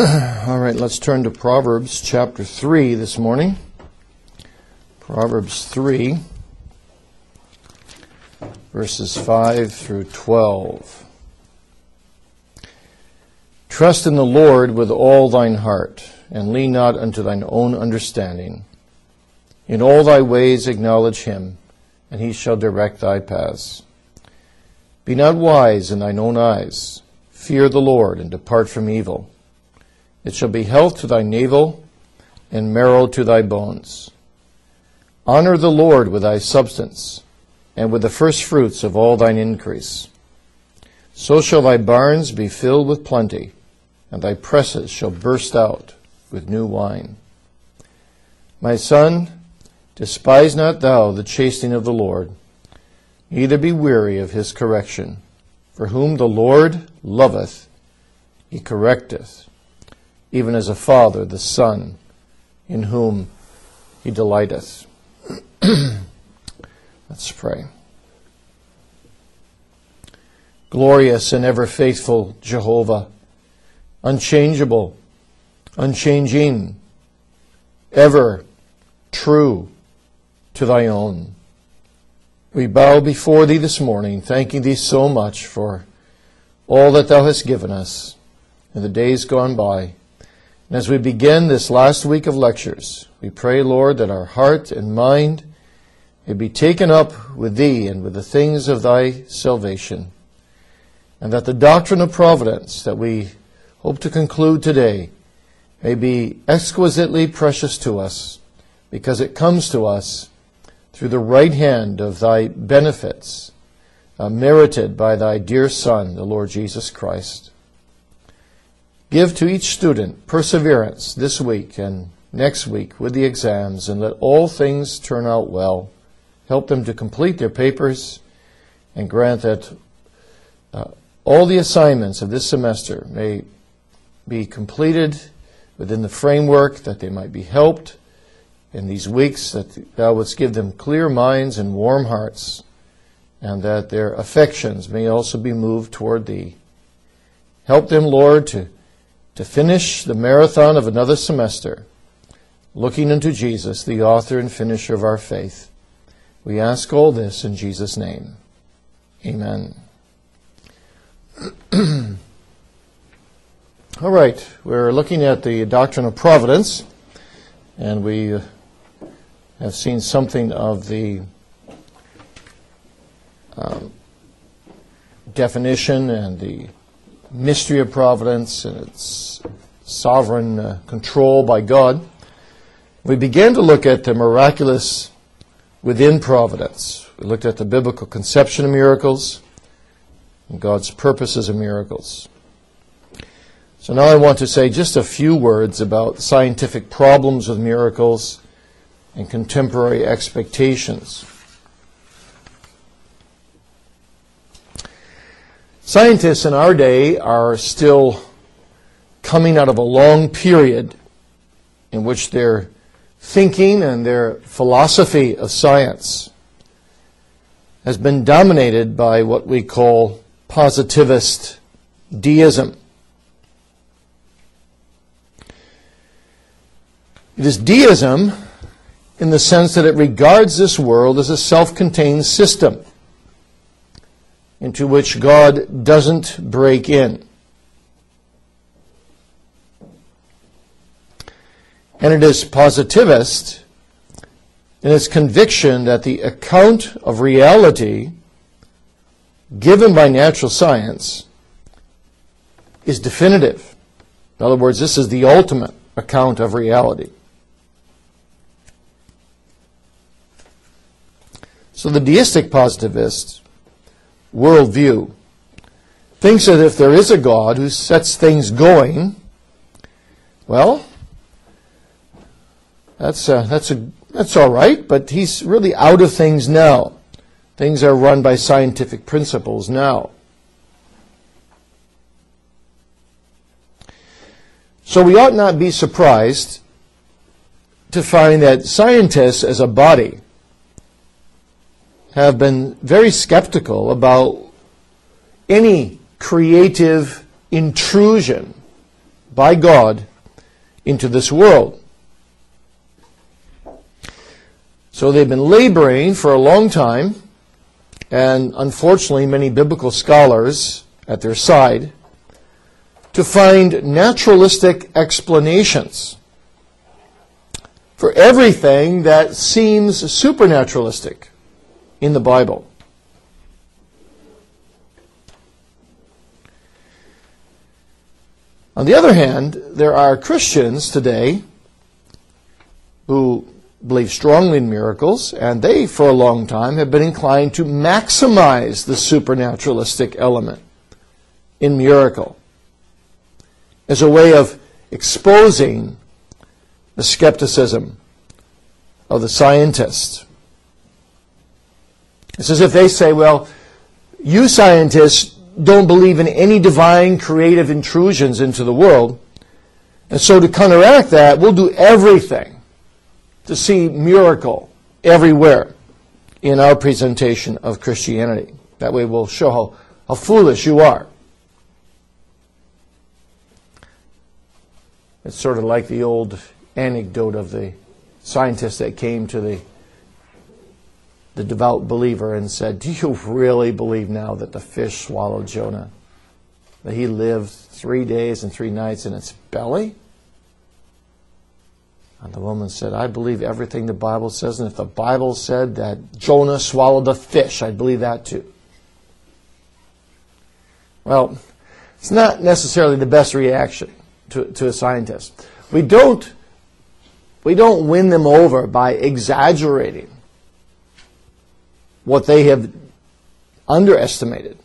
All right, let's turn to Proverbs chapter 3 this morning. Proverbs 3, verses 5 through 12. Trust in the Lord with all thine heart, and lean not unto thine own understanding. In all thy ways acknowledge him, and he shall direct thy paths. Be not wise in thine own eyes. Fear the Lord, and depart from evil. It shall be health to thy navel and marrow to thy bones. Honor the Lord with thy substance and with the first fruits of all thine increase. So shall thy barns be filled with plenty, and thy presses shall burst out with new wine. My son, despise not thou the chastening of the Lord, neither be weary of his correction. For whom the Lord loveth, he correcteth even as a father the son in whom he delighteth. Let's pray. Glorious and ever faithful Jehovah, unchangeable, unchanging, ever true to thy own. We bow before thee this morning, thanking thee so much for all that thou hast given us in the days gone by. And as we begin this last week of lectures, we pray, Lord, that our heart and mind may be taken up with Thee and with the things of Thy salvation, and that the doctrine of providence that we hope to conclude today may be exquisitely precious to us, because it comes to us through the right hand of Thy benefits, uh, merited by Thy dear Son, the Lord Jesus Christ. Give to each student perseverance this week and next week with the exams, and let all things turn out well. Help them to complete their papers, and grant that uh, all the assignments of this semester may be completed within the framework, that they might be helped in these weeks, that thou wouldst give them clear minds and warm hearts, and that their affections may also be moved toward thee. Help them, Lord, to to finish the marathon of another semester, looking unto Jesus, the author and finisher of our faith. We ask all this in Jesus' name. Amen. all right, we're looking at the doctrine of providence, and we have seen something of the um, definition and the mystery of providence and its sovereign uh, control by God, we began to look at the miraculous within providence. We looked at the biblical conception of miracles and God's purposes of miracles. So now I want to say just a few words about scientific problems with miracles and contemporary expectations. Scientists in our day are still coming out of a long period in which their thinking and their philosophy of science has been dominated by what we call positivist deism. It is deism in the sense that it regards this world as a self contained system into which God doesn't break in. And it is positivist in its conviction that the account of reality given by natural science is definitive. In other words, this is the ultimate account of reality. So the deistic positivists worldview thinks that if there is a God who sets things going, well, that's uh, that's a that's all right, but he's really out of things now. Things are run by scientific principles now. So we ought not be surprised to find that scientists as a body have been very skeptical about any creative intrusion by God into this world. So they've been laboring for a long time, and unfortunately, many biblical scholars at their side to find naturalistic explanations for everything that seems supernaturalistic in the Bible. On the other hand, there are Christians today who believe strongly in miracles, and they, for a long time, have been inclined to maximize the supernaturalistic element in miracle as a way of exposing the skepticism of the scientists. It's as if they say, well, you scientists don't believe in any divine creative intrusions into the world. And so to counteract that, we'll do everything to see miracle everywhere in our presentation of Christianity. That way we'll show how, how foolish you are. It's sort of like the old anecdote of the scientist that came to the the devout believer and said, Do you really believe now that the fish swallowed Jonah? That he lived three days and three nights in its belly? And the woman said, I believe everything the Bible says, and if the Bible said that Jonah swallowed the fish, I'd believe that too. Well, it's not necessarily the best reaction to, to a scientist. We don't, we don't win them over by exaggerating what they have underestimated.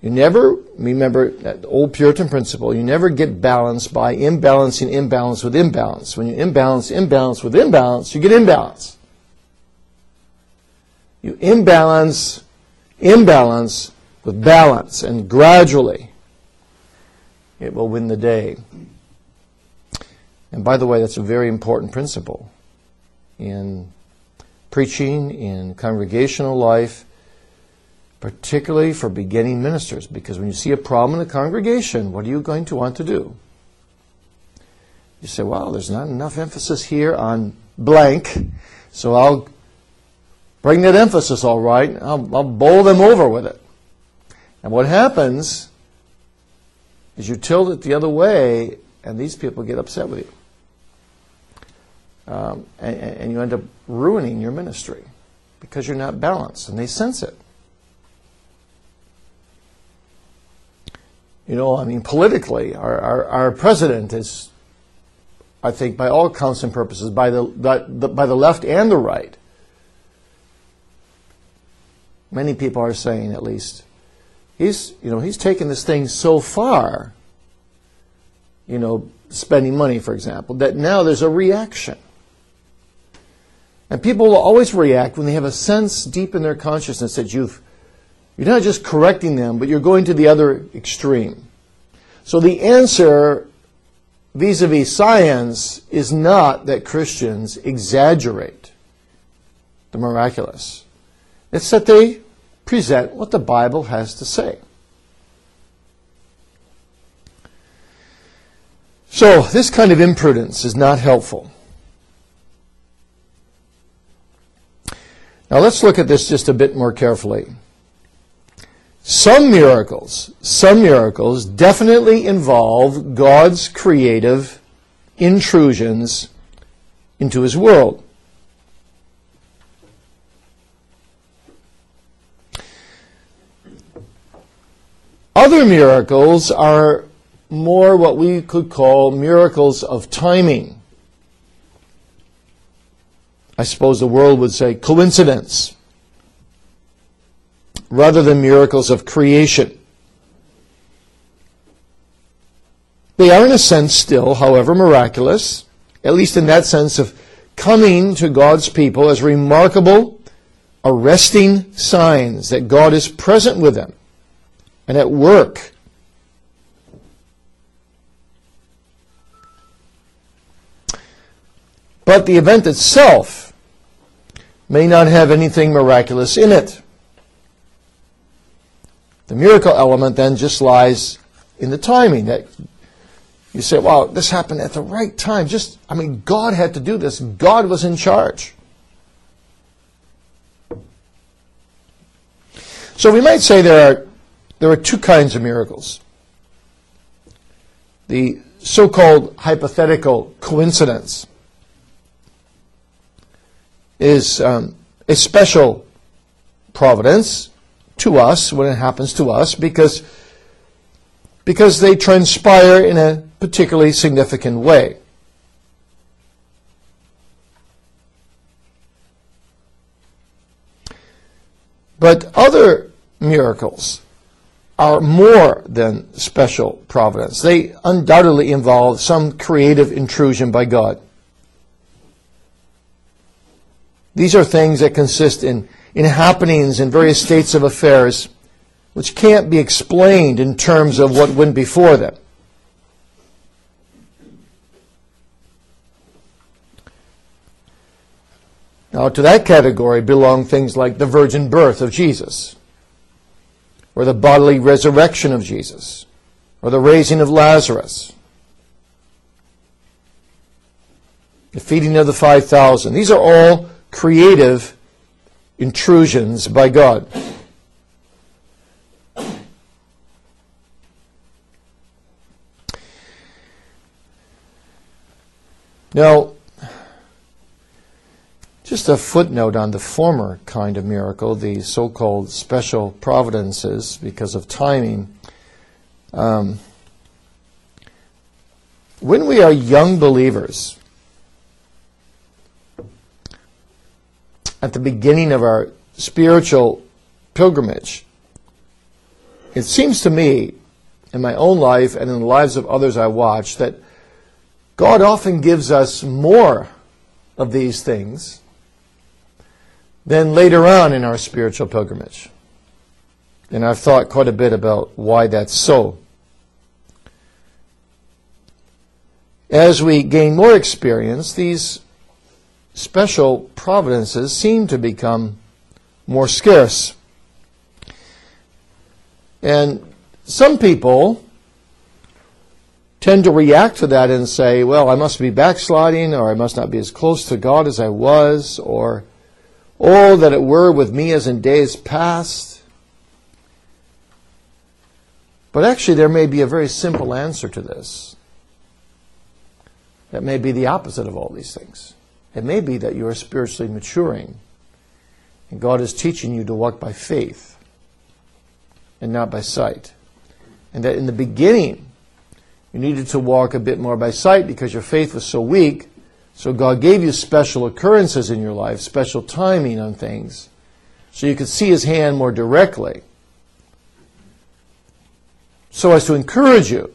You never, remember that old Puritan principle, you never get balance by imbalancing imbalance with imbalance. When you imbalance imbalance with imbalance, you get imbalance. You imbalance imbalance with balance, and gradually it will win the day. And by the way, that's a very important principle in preaching, in congregational life, particularly for beginning ministers, because when you see a problem in the congregation, what are you going to want to do? You say, well, there's not enough emphasis here on blank, so I'll bring that emphasis all right. I'll, I'll bowl them over with it. And what happens is you tilt it the other way, and these people get upset with you um, and, and you end up ruining your ministry because you're not balanced, and they sense it. You know, I mean, politically, our, our, our president is, I think, by all counts and purposes, by the, the, by the left and the right, many people are saying at least, he's, you know, he's taken this thing so far, you know, spending money, for example, that now there's a reaction. And people will always react when they have a sense deep in their consciousness that you've, you're not just correcting them, but you're going to the other extreme. So the answer vis-a-vis science is not that Christians exaggerate the miraculous. It's that they present what the Bible has to say. So this kind of imprudence is not helpful. Now let's look at this just a bit more carefully. Some miracles, some miracles definitely involve God's creative intrusions into his world. Other miracles are more what we could call miracles of timing. I suppose the world would say coincidence rather than miracles of creation. They are, in a sense, still, however, miraculous, at least in that sense of coming to God's people as remarkable, arresting signs that God is present with them and at work. But the event itself may not have anything miraculous in it. The miracle element then just lies in the timing that You say, wow, this happened at the right time. Just, I mean, God had to do this. God was in charge. So we might say there are, there are two kinds of miracles. The so-called hypothetical coincidence is um, a special providence to us when it happens to us because, because they transpire in a particularly significant way. But other miracles are more than special providence. They undoubtedly involve some creative intrusion by God. These are things that consist in, in happenings in various states of affairs which can't be explained in terms of what went before them. Now, to that category belong things like the virgin birth of Jesus, or the bodily resurrection of Jesus, or the raising of Lazarus, the feeding of the 5,000. These are all creative intrusions by God. Now, just a footnote on the former kind of miracle, the so called special providences because of timing. Um, when we are young believers, at the beginning of our spiritual pilgrimage, it seems to me, in my own life and in the lives of others I watch, that God often gives us more of these things than later on in our spiritual pilgrimage. And I've thought quite a bit about why that's so. As we gain more experience, these special providences seem to become more scarce. And some people tend to react to that and say, well, I must be backsliding, or I must not be as close to God as I was, or, oh, that it were with me as in days past. But actually, there may be a very simple answer to this. That may be the opposite of all these things. It may be that you are spiritually maturing and God is teaching you to walk by faith and not by sight. And that in the beginning, you needed to walk a bit more by sight because your faith was so weak. So God gave you special occurrences in your life, special timing on things, so you could see His hand more directly. So as to encourage you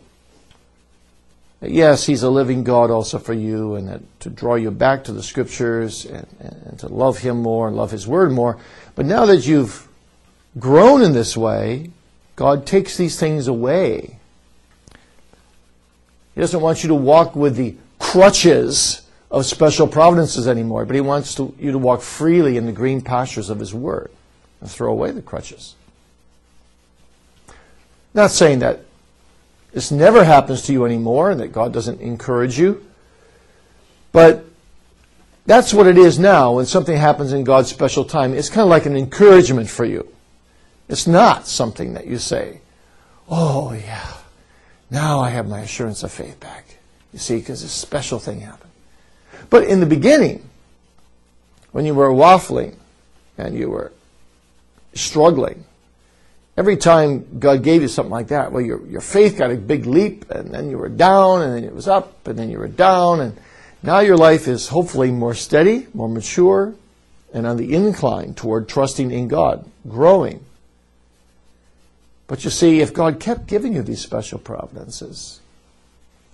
yes, He's a living God also for you, and that to draw you back to the Scriptures and, and to love Him more and love His Word more. But now that you've grown in this way, God takes these things away. He doesn't want you to walk with the crutches of special providences anymore, but He wants to, you to walk freely in the green pastures of His Word and throw away the crutches. Not saying that this never happens to you anymore and that God doesn't encourage you. But that's what it is now when something happens in God's special time. It's kind of like an encouragement for you. It's not something that you say, oh, yeah, now I have my assurance of faith back. You see, because this special thing happened. But in the beginning, when you were waffling and you were struggling, Every time God gave you something like that, well, your, your faith got a big leap, and then you were down, and then it was up, and then you were down, and now your life is hopefully more steady, more mature, and on the incline toward trusting in God, growing. But you see, if God kept giving you these special providences,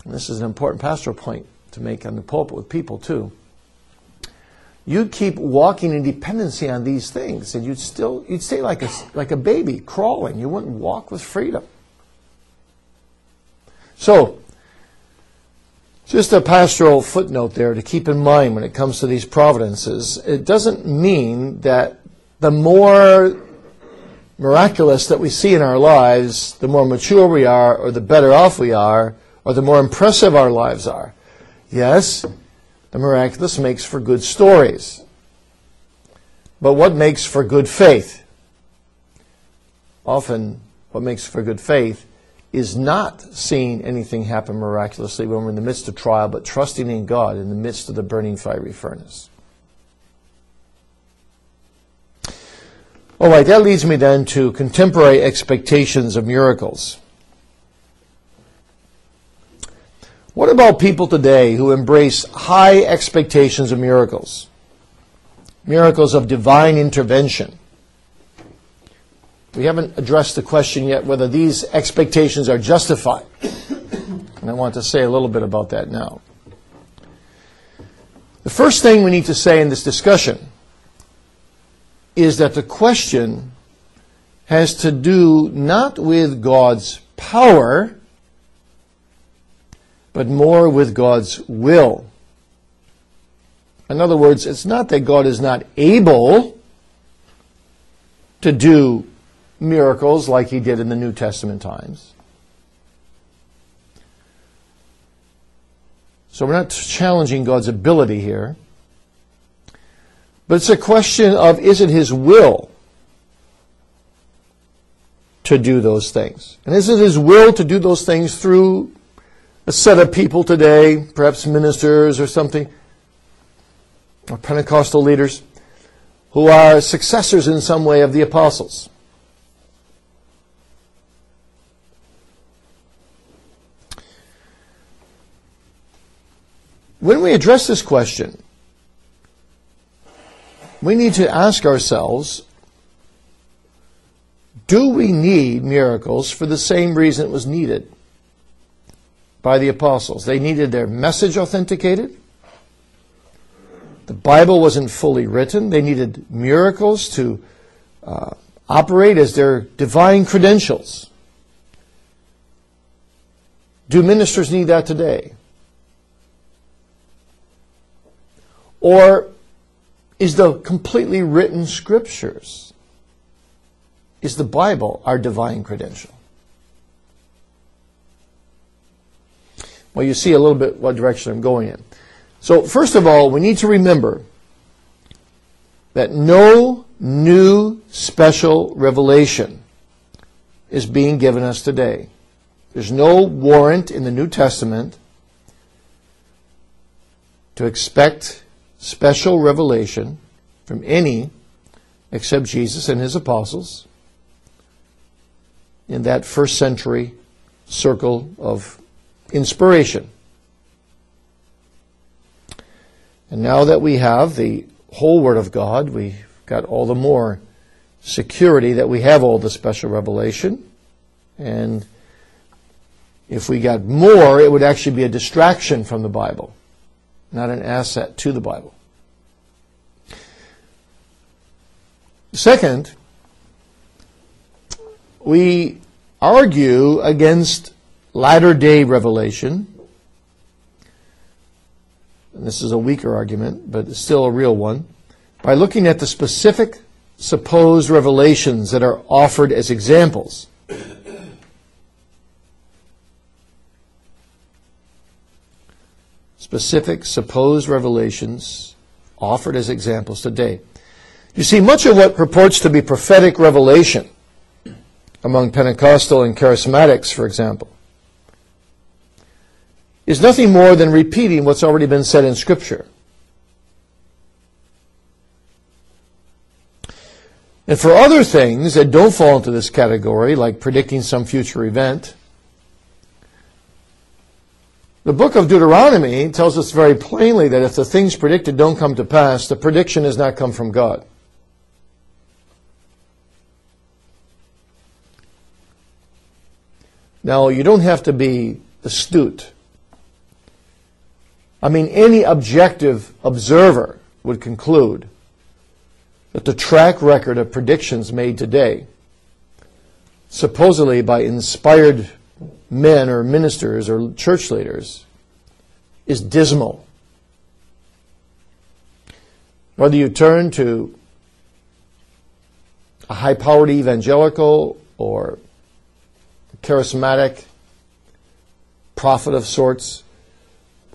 this is an important pastoral point to make on the pulpit with people too you'd keep walking in dependency on these things and you'd still you'd stay like a like a baby crawling. You wouldn't walk with freedom. So just a pastoral footnote there to keep in mind when it comes to these providences. It doesn't mean that the more miraculous that we see in our lives the more mature we are or the better off we are or the more impressive our lives are. Yes, the miraculous makes for good stories. But what makes for good faith? Often, what makes for good faith is not seeing anything happen miraculously when we're in the midst of trial, but trusting in God in the midst of the burning fiery furnace. All right, that leads me then to contemporary expectations of miracles. What about people today who embrace high expectations of miracles? Miracles of divine intervention. We haven't addressed the question yet whether these expectations are justified. And I want to say a little bit about that now. The first thing we need to say in this discussion is that the question has to do not with God's power, but more with God's will. In other words, it's not that God is not able to do miracles like he did in the New Testament times. So we're not challenging God's ability here. But it's a question of is it his will to do those things? And is it his will to do those things through a set of people today, perhaps ministers or something, or Pentecostal leaders, who are successors in some way of the apostles? When we address this question, we need to ask ourselves do we need miracles for the same reason it was needed by the apostles? They needed their message authenticated. The Bible wasn't fully written. They needed miracles to uh, operate as their divine credentials. Do ministers need that today? Or is the completely written scriptures, is the Bible our divine credential? Well, you see a little bit what direction I'm going in. So, first of all, we need to remember that no new special revelation is being given us today. There's no warrant in the New Testament to expect special revelation from any except Jesus and his apostles in that first century circle of inspiration. And now that we have the whole Word of God, we've got all the more security that we have all the special revelation. And if we got more, it would actually be a distraction from the Bible not an asset to the Bible. Second, we argue against latter day revelation. This is a weaker argument, but it's still a real one. By looking at the specific supposed revelations that are offered as examples. specific supposed revelations offered as examples today. You see, much of what purports to be prophetic revelation among Pentecostal and charismatics, for example, is nothing more than repeating what's already been said in Scripture. And for other things that don't fall into this category, like predicting some future event, the book of Deuteronomy tells us very plainly that if the things predicted don't come to pass, the prediction has not come from God. Now, you don't have to be astute. I mean, any objective observer would conclude that the track record of predictions made today, supposedly by inspired men or ministers or church leaders is dismal. Whether you turn to a high powered evangelical or charismatic prophet of sorts,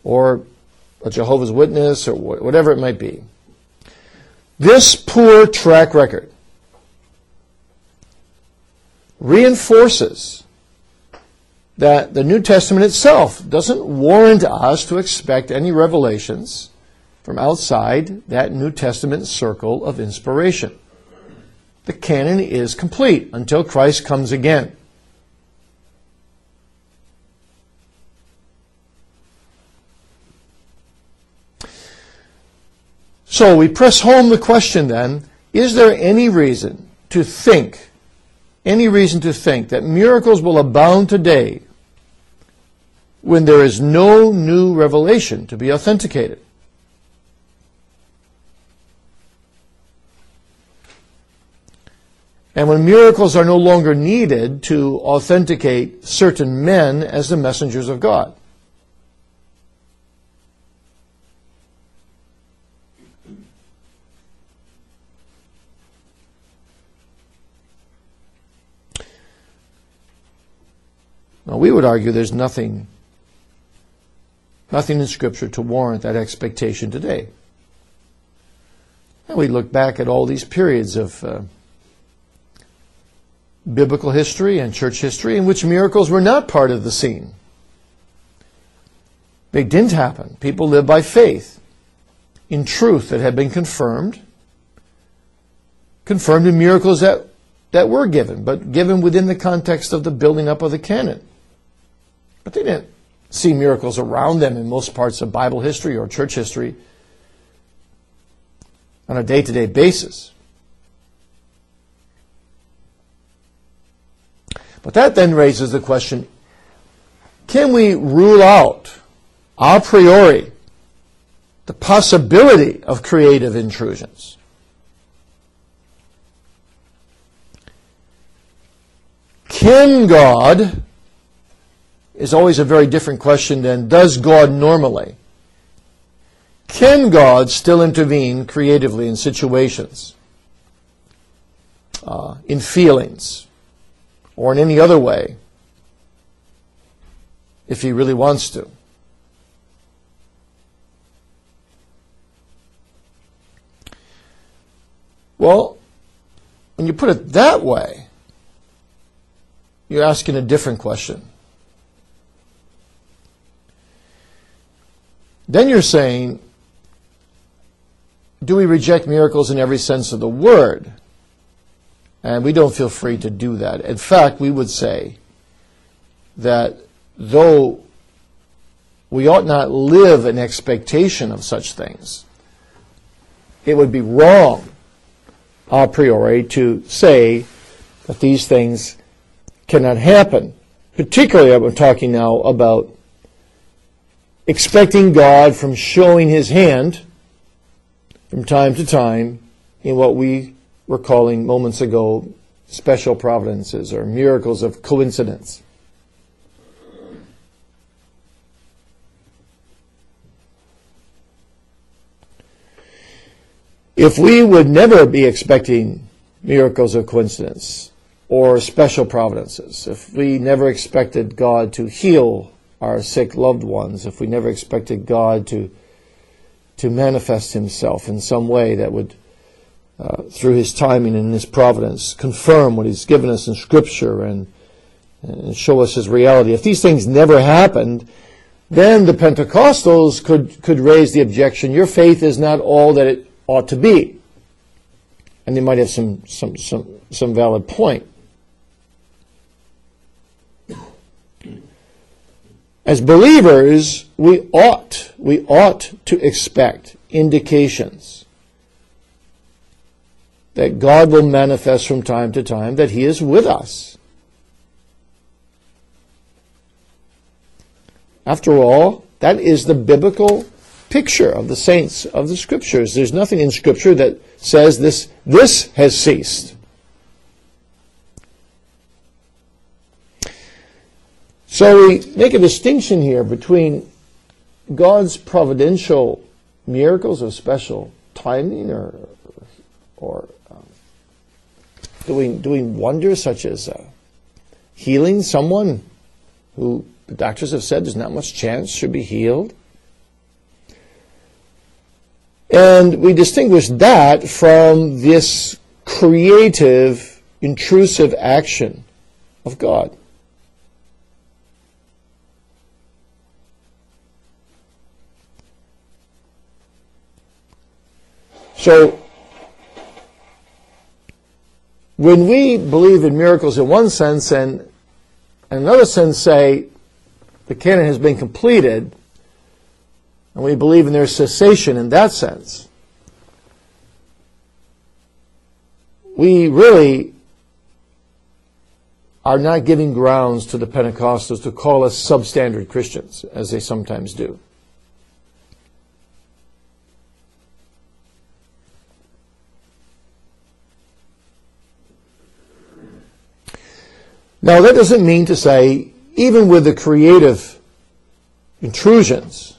or a Jehovah's Witness, or whatever it might be. This poor track record reinforces that the New Testament itself doesn't warrant us to expect any revelations from outside that New Testament circle of inspiration. The canon is complete until Christ comes again. So we press home the question then is there any reason to think, any reason to think that miracles will abound today when there is no new revelation to be authenticated? And when miracles are no longer needed to authenticate certain men as the messengers of God. Now, we would argue there's nothing, nothing in Scripture to warrant that expectation today. And we look back at all these periods of uh, biblical history and church history in which miracles were not part of the scene. They didn't happen. People lived by faith in truth that had been confirmed, confirmed in miracles that, that were given, but given within the context of the building up of the canon. But they didn't see miracles around them in most parts of Bible history or church history on a day to day basis. But that then raises the question can we rule out a priori the possibility of creative intrusions? Can God is always a very different question than does God normally? Can God still intervene creatively in situations, uh, in feelings, or in any other way if he really wants to? Well, when you put it that way, you're asking a different question. Then you're saying, do we reject miracles in every sense of the word? And we don't feel free to do that. In fact, we would say that though we ought not live in expectation of such things, it would be wrong a priori to say that these things cannot happen. Particularly, I'm talking now about expecting God from showing his hand from time to time in what we were calling moments ago special providences or miracles of coincidence. If we would never be expecting miracles of coincidence or special providences, if we never expected God to heal our sick loved ones, if we never expected God to to manifest Himself in some way that would, uh, through His timing and His providence, confirm what He's given us in Scripture and, and show us His reality. If these things never happened, then the Pentecostals could could raise the objection: your faith is not all that it ought to be, and they might have some some some some valid point. As believers, we ought, we ought to expect indications that God will manifest from time to time that He is with us. After all, that is the biblical picture of the saints of the Scriptures. There's nothing in Scripture that says this, this has ceased. So we make a distinction here between God's providential miracles of special timing or, or um, doing, doing wonders such as uh, healing someone who the doctors have said there's not much chance should be healed. And we distinguish that from this creative, intrusive action of God. So, when we believe in miracles in one sense and in another sense say the canon has been completed, and we believe in their cessation in that sense. We really are not giving grounds to the Pentecostals to call us substandard Christians, as they sometimes do. Now, that doesn't mean to say, even with the creative intrusions,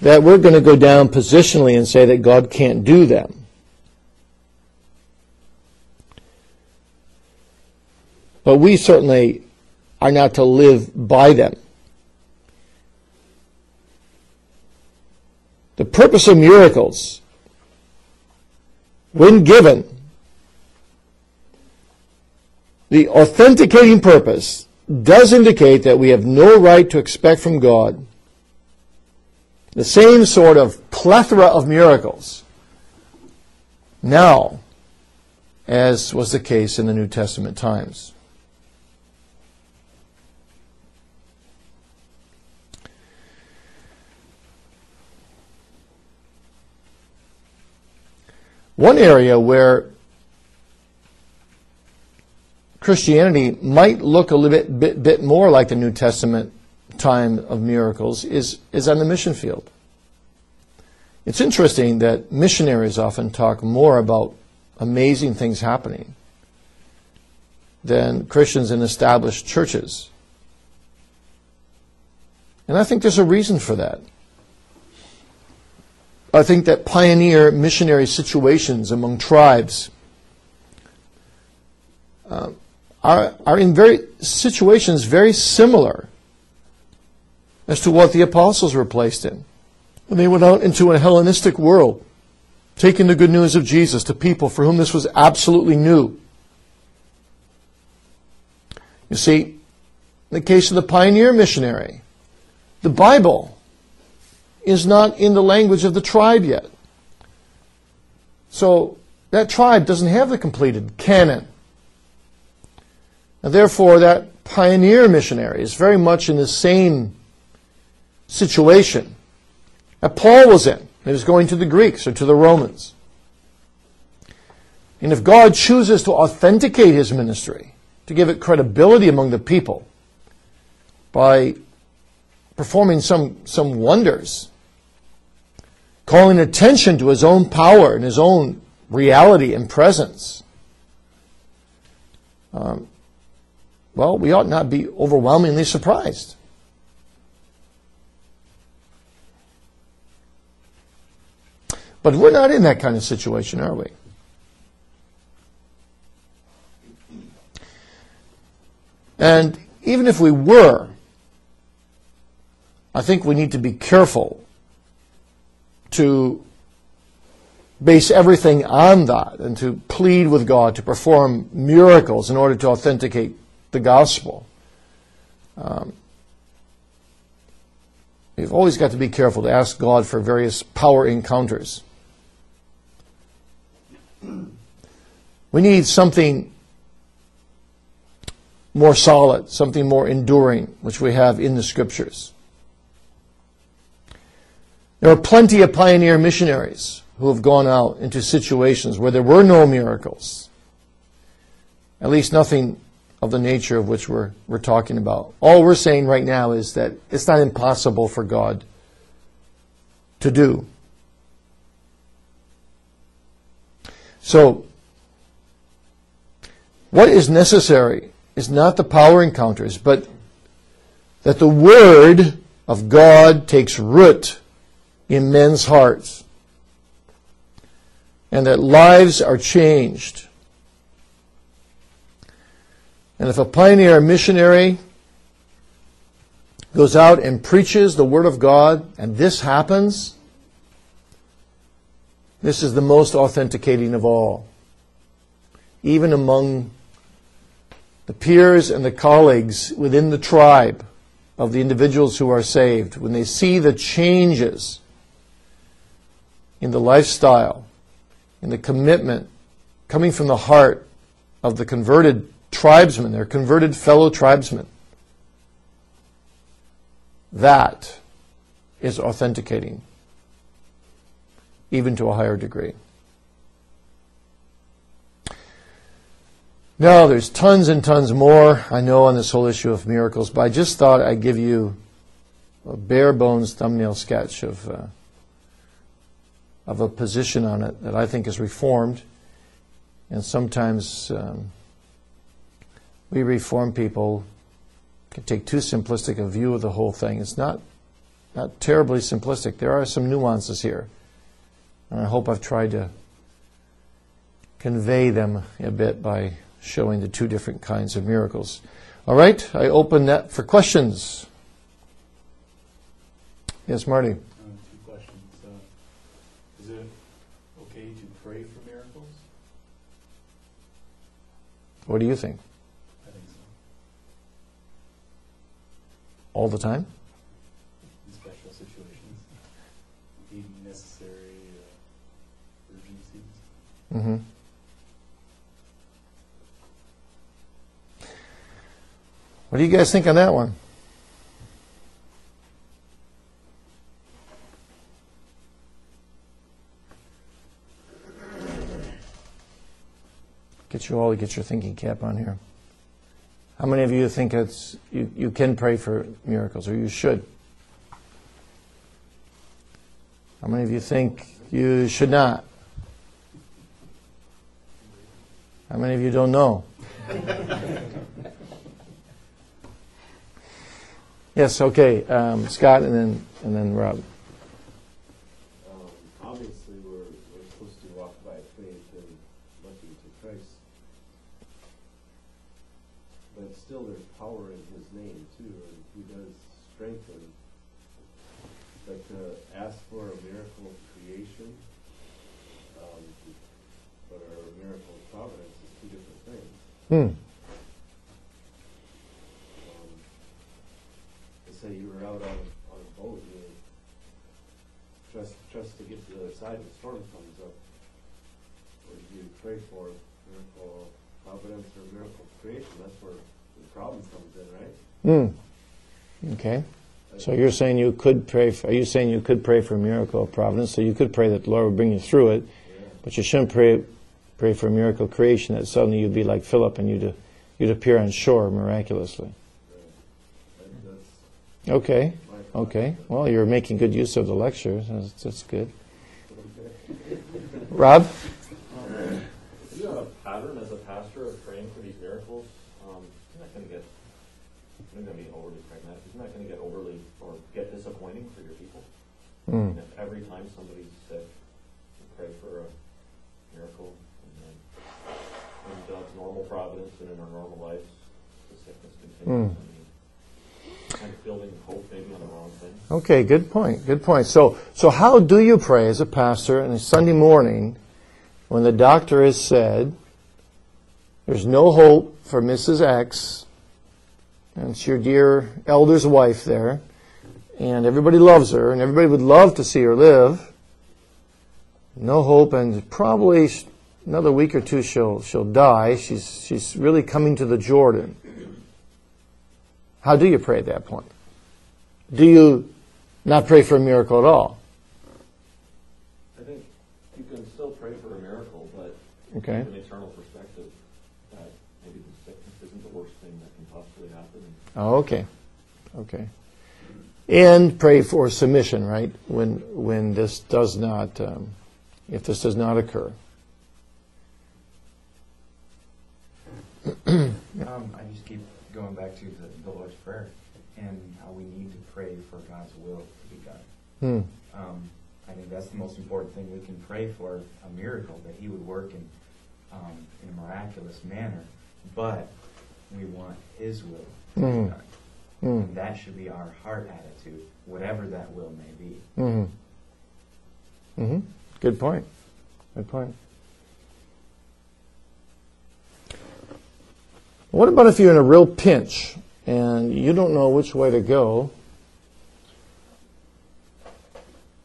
that we're going to go down positionally and say that God can't do them. But we certainly are not to live by them. The purpose of miracles, when given, the authenticating purpose does indicate that we have no right to expect from God the same sort of plethora of miracles now as was the case in the New Testament times. One area where Christianity might look a little bit, bit, bit more like the New Testament time of miracles is, is on the mission field. It's interesting that missionaries often talk more about amazing things happening than Christians in established churches. And I think there's a reason for that. I think that pioneer missionary situations among tribes uh, are, are in very situations very similar as to what the apostles were placed in. When they went out into a Hellenistic world, taking the good news of Jesus to people for whom this was absolutely new. You see, in the case of the pioneer missionary, the Bible is not in the language of the tribe yet. So that tribe doesn't have the completed canon. And therefore, that pioneer missionary is very much in the same situation that Paul was in. He was going to the Greeks or to the Romans. And if God chooses to authenticate his ministry, to give it credibility among the people by performing some, some wonders, calling attention to his own power and his own reality and presence, um, well, we ought not be overwhelmingly surprised. But we're not in that kind of situation, are we? And even if we were, I think we need to be careful to base everything on that and to plead with God to perform miracles in order to authenticate the gospel. Um, you've always got to be careful to ask God for various power encounters. We need something more solid, something more enduring, which we have in the scriptures. There are plenty of pioneer missionaries who have gone out into situations where there were no miracles. At least nothing of the nature of which we're, we're talking about. All we're saying right now is that it's not impossible for God to do. So, what is necessary is not the power encounters, but that the Word of God takes root in men's hearts and that lives are changed. And if a pioneer missionary goes out and preaches the Word of God, and this happens, this is the most authenticating of all. Even among the peers and the colleagues within the tribe of the individuals who are saved, when they see the changes in the lifestyle, in the commitment coming from the heart of the converted tribesmen, their converted fellow tribesmen, that is authenticating, even to a higher degree. Now, there's tons and tons more I know on this whole issue of miracles, but I just thought I'd give you a bare bones thumbnail sketch of, uh, of a position on it that I think is reformed. And sometimes um, we reform people can take too simplistic a view of the whole thing. It's not, not terribly simplistic. There are some nuances here. And I hope I've tried to convey them a bit by showing the two different kinds of miracles. All right, I open that for questions. Yes, Marty. Um, two questions. Uh, is it okay to pray for miracles? What do you think? I think so. All the time? In special situations, need necessary uh, urgencies. Mm-hmm. What do you guys think on that one? Get you all to get your thinking cap on here. How many of you think it's you, you can pray for miracles or you should? How many of you think you should not? How many of you don't know? yes, okay. Um, Scott and then and then Rob. Um, obviously, we're, we're supposed to walk by faith and looking to Christ. But still, there's power in His name, too, and He does strengthen. But to ask for a miracle of creation, um, but our miracle of providence is two different things. Hmm. Um, to say you were out on a, on a boat, you trust trust to get to the other side. The storm comes up. What do you pray for? Miracle of providence or miracle of creation? That's where the problem comes in, right? Hmm. Okay. So you're saying you could pray. For, are you saying you could pray for a miracle of providence? So you could pray that the Lord would bring you through it, but you shouldn't pray pray for a miracle of creation that suddenly you'd be like Philip and you'd you'd appear on shore miraculously. Okay. Okay. Well, you're making good use of the lecture. That's, that's good. Rob. Do you have a pattern as a pastor of praying for these miracles? Um, isn't that going to get, I'm going to be overly pragmatic, isn't that going to get overly, or get disappointing for your people? Hmm. And if every time somebody's sick, you pray for a miracle, and then in God's normal providence and in our normal lives, the sickness continues. Mean, kind of building hope maybe on the wrong thing. Okay, good point. Good point. So, so how do you pray as a pastor on a Sunday morning when the doctor has said there's no hope for Mrs. X, and it's your dear elder's wife there, and everybody loves her, and everybody would love to see her live. No hope, and probably another week or two she'll she'll die. She's she's really coming to the Jordan. How do you pray at that point? Do you not pray for a miracle at all? I think you can still pray for a miracle, but Okay. from an eternal perspective, that maybe the sickness isn't the worst thing that can possibly happen. Oh, okay. Okay. And pray for submission, right? When when this does not, um, if this does not occur. Um, I just keep going back to the, the Lord's Prayer and how we need to pray for God's will to be done. Hmm. Um, I think that's the most important thing we can pray for a miracle that He would work in um, in a miraculous manner, but we want His will to Mhm. be done. Mm. And that should be our heart attitude, whatever that will may be. Mm-hmm. Mm-hmm. Good point. Good point. What about if you're in a real pinch and you don't know which way to go?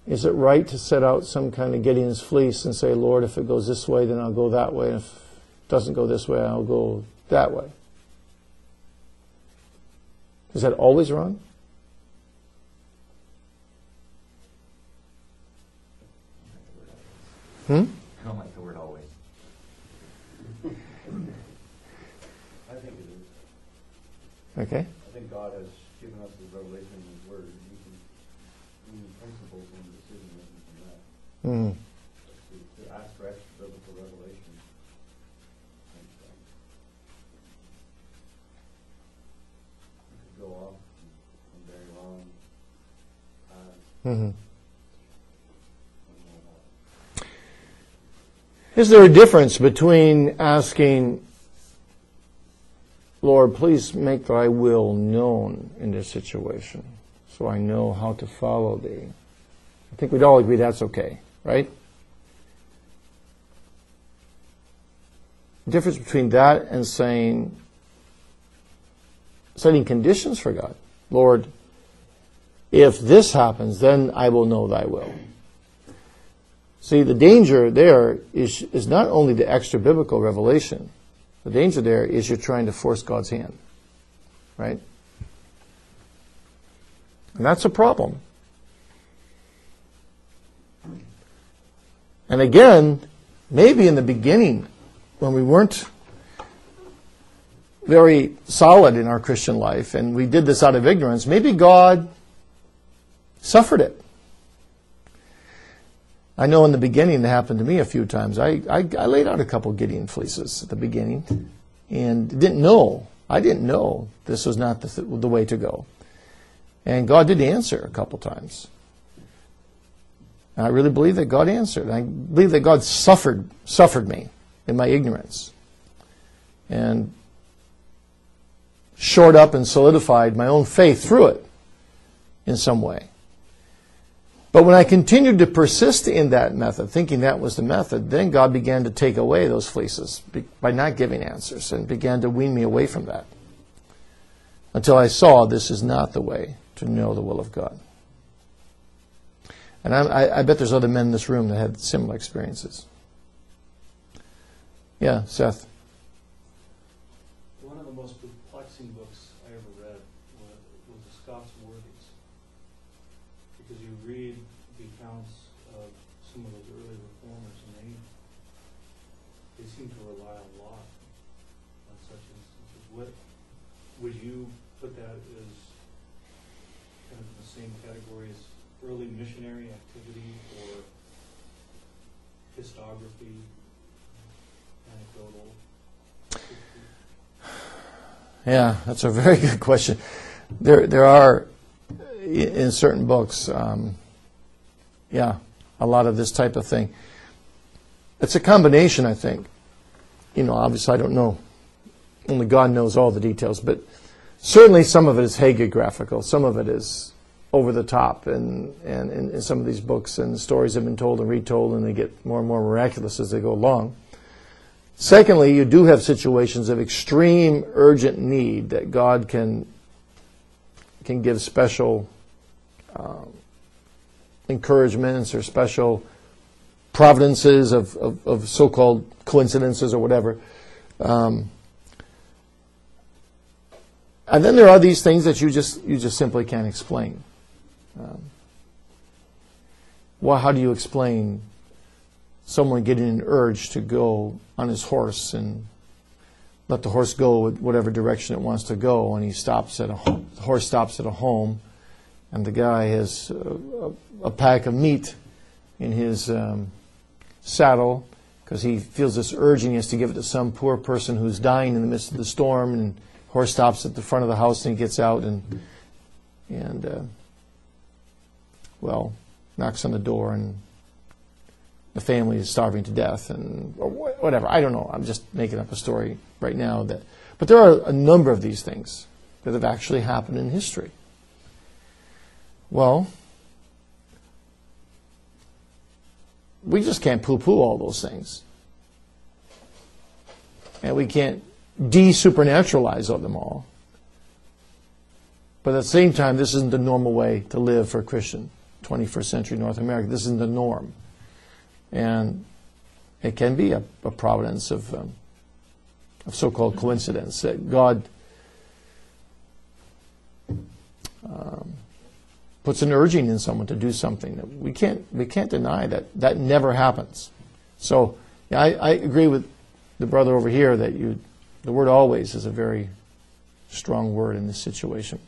Is it right to set out some kind of Gideon's fleece and say, Lord, if it goes this way, then I'll go that way. If it doesn't go this way, I'll go that way? Is that always wrong? Hmm? I don't like the word always. I think it is. Okay. I think God has given us His revelation in His Word. We can, we principles and decision making from that. Mm. To, to ask for extra biblical revelation. And, um, we could go off on very long hmm uh, Is there a difference between asking, Lord, please make thy will known in this situation so I know how to follow thee? I think we'd all agree that's okay, right? The difference between that and saying, setting conditions for God. Lord, if this happens, then I will know thy will. See, the danger there is, is not only the extra biblical revelation. The danger there is you're trying to force God's hand. Right? And that's a problem. And again, maybe in the beginning, when we weren't very solid in our Christian life and we did this out of ignorance, maybe God suffered it. I know in the beginning it happened to me a few times. I, I, I laid out a couple Gideon fleeces at the beginning and didn't know. I didn't know this was not the, th- the way to go. And God did answer a couple times. I really believe that God answered. I believe that God suffered suffered me in my ignorance. And shored up and solidified my own faith through it in some way. But when I continued to persist in that method, thinking that was the method, then God began to take away those fleeces by not giving answers and began to wean me away from that. Until I saw this is not the way to know the will of God. And I, I, bet there's other men in this room that had similar experiences. Yeah, Seth. One of the most perplexing books I ever read was, was the Scots Worthies. Because you read the accounts of some of those early reformers and they, they seem to rely a lot on such instances. What, would you put that as kind of in the same category as early missionary activity or histography, anecdotal? Yeah, that's a very good question. There, there are in certain books, um, yeah, a lot of this type of thing. It's a combination, I think. You know, obviously, I don't know. Only God knows all the details, but certainly some of it is hagiographical. Some of it is over the top, and and in some of these books and stories have been told and retold, and they get more and more miraculous as they go along. Secondly, you do have situations of extreme urgent need that God can can give special um, encouragements or special providences of, of, of so-called coincidences or whatever. Um, and then there are these things that you just you just simply can't explain. Um, well, how do you explain someone getting an urge to go on his horse and let the horse go whatever direction it wants to go, and he stops at a ho- the horse stops at a home, and the guy has a, a, pack of meat in his um, saddle because he feels this urge and he has to give it to some poor person who's dying in the midst of the storm, and horse stops at the front of the house and he gets out and and uh, well knocks on the door and the family is starving to death and or whatever. I don't know. I'm just making up a story right now that but there are a number of these things that have actually happened in history. Well, we just can't poo poo all those things. And we can't de supernaturalize them all. But at the same time, this isn't the normal way to live for a Christian, 21st century North America. This isn't the norm. And it can be a, a providence of, um, of so called coincidence that God um, puts an urging in someone to do something that we can't, we can't deny that that never happens. So yeah, I, I agree with the brother over here that you, the word always is a very strong word in this situation.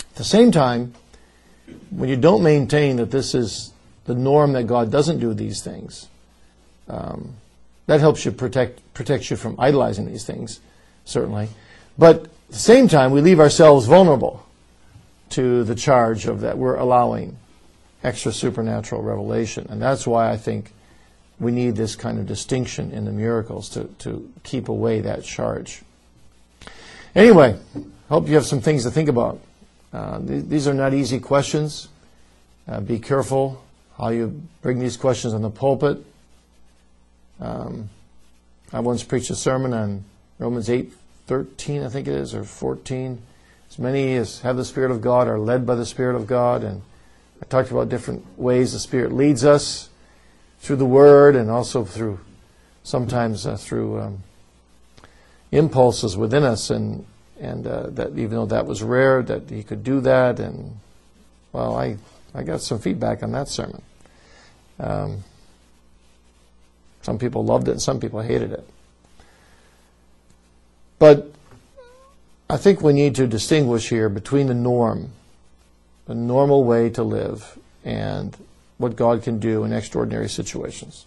At the same time, when you don't maintain that this is the norm that God doesn't do these things, um, that helps you protect protects you from idolizing these things, certainly. But at the same time, we leave ourselves vulnerable to the charge of that we're allowing extra supernatural revelation, and that's why I think we need this kind of distinction in the miracles to, to keep away that charge. Anyway, hope you have some things to think about. Uh, th- these are not easy questions. Uh, be careful how you bring these questions on the pulpit. Um, I once preached a sermon on Romans 8 13, I think it is, or 14. As many as have the Spirit of God are led by the Spirit of God. And I talked about different ways the Spirit leads us through the Word and also through sometimes uh, through um, impulses within us. And, and uh, that even though that was rare, that He could do that. And, well, I, I got some feedback on that sermon. Um, some people loved it and some people hated it. But I think we need to distinguish here between the norm, the normal way to live, and what God can do in extraordinary situations.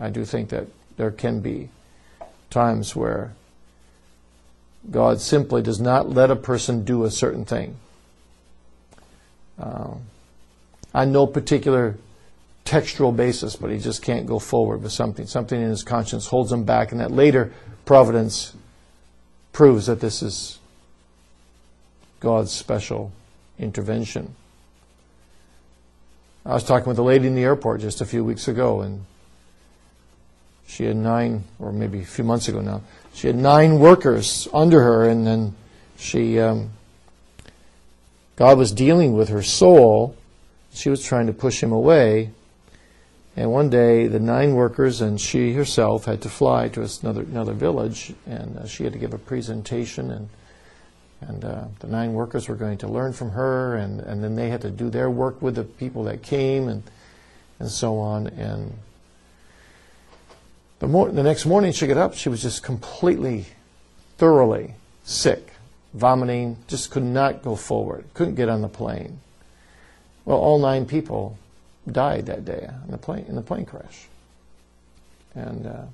I do think that there can be times where God simply does not let a person do a certain thing. Uh, on no particular textual basis, but he just can't go forward with something. Something in his conscience holds him back, and that later providence proves that this is God's special intervention. I was talking with a lady in the airport just a few weeks ago, and she had nine, or maybe a few months ago now, she had nine workers under her, and then she, um, God was dealing with her soul. She was trying to push him away. And one day, the nine workers and she herself had to fly to another another village, and uh, she had to give a presentation, and and uh, the nine workers were going to learn from her, and, and then they had to do their work with the people that came, and and so on. And the mor- the next morning, she got up, she was just completely, thoroughly sick, vomiting, just could not go forward, couldn't get on the plane. Well, all nine people died that day in the plane in the plane crash. And uh,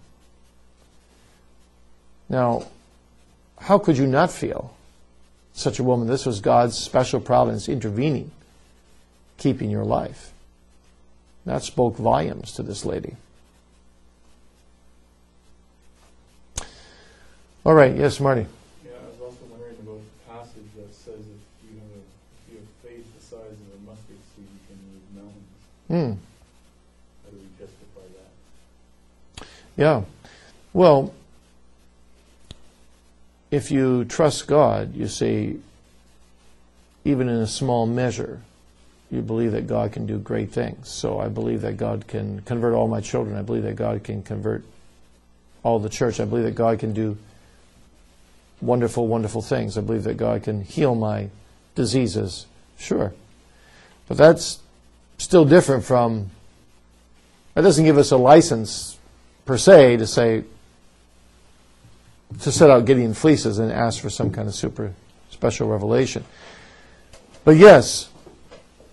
now, how could you not feel such a woman? This was God's special providence intervening, keeping your life. That spoke volumes to this lady. All right, yes, Marty. Yeah, I was also wondering about the passage that says if you have, a, if you have faith the size of a mustard seed, you can move mountains. Hmm. How do we justify that? Yeah. Well, if you trust God, you see, even in a small measure, you believe that God can do great things. So I believe that God can convert all my children. I believe that God can convert all the church. I believe that God can do wonderful, wonderful things. I believe that God can heal my diseases. Sure. But that's still different from, that doesn't give us a license per se to say, to set out Gideon fleeces and ask for some kind of super special revelation. But yes,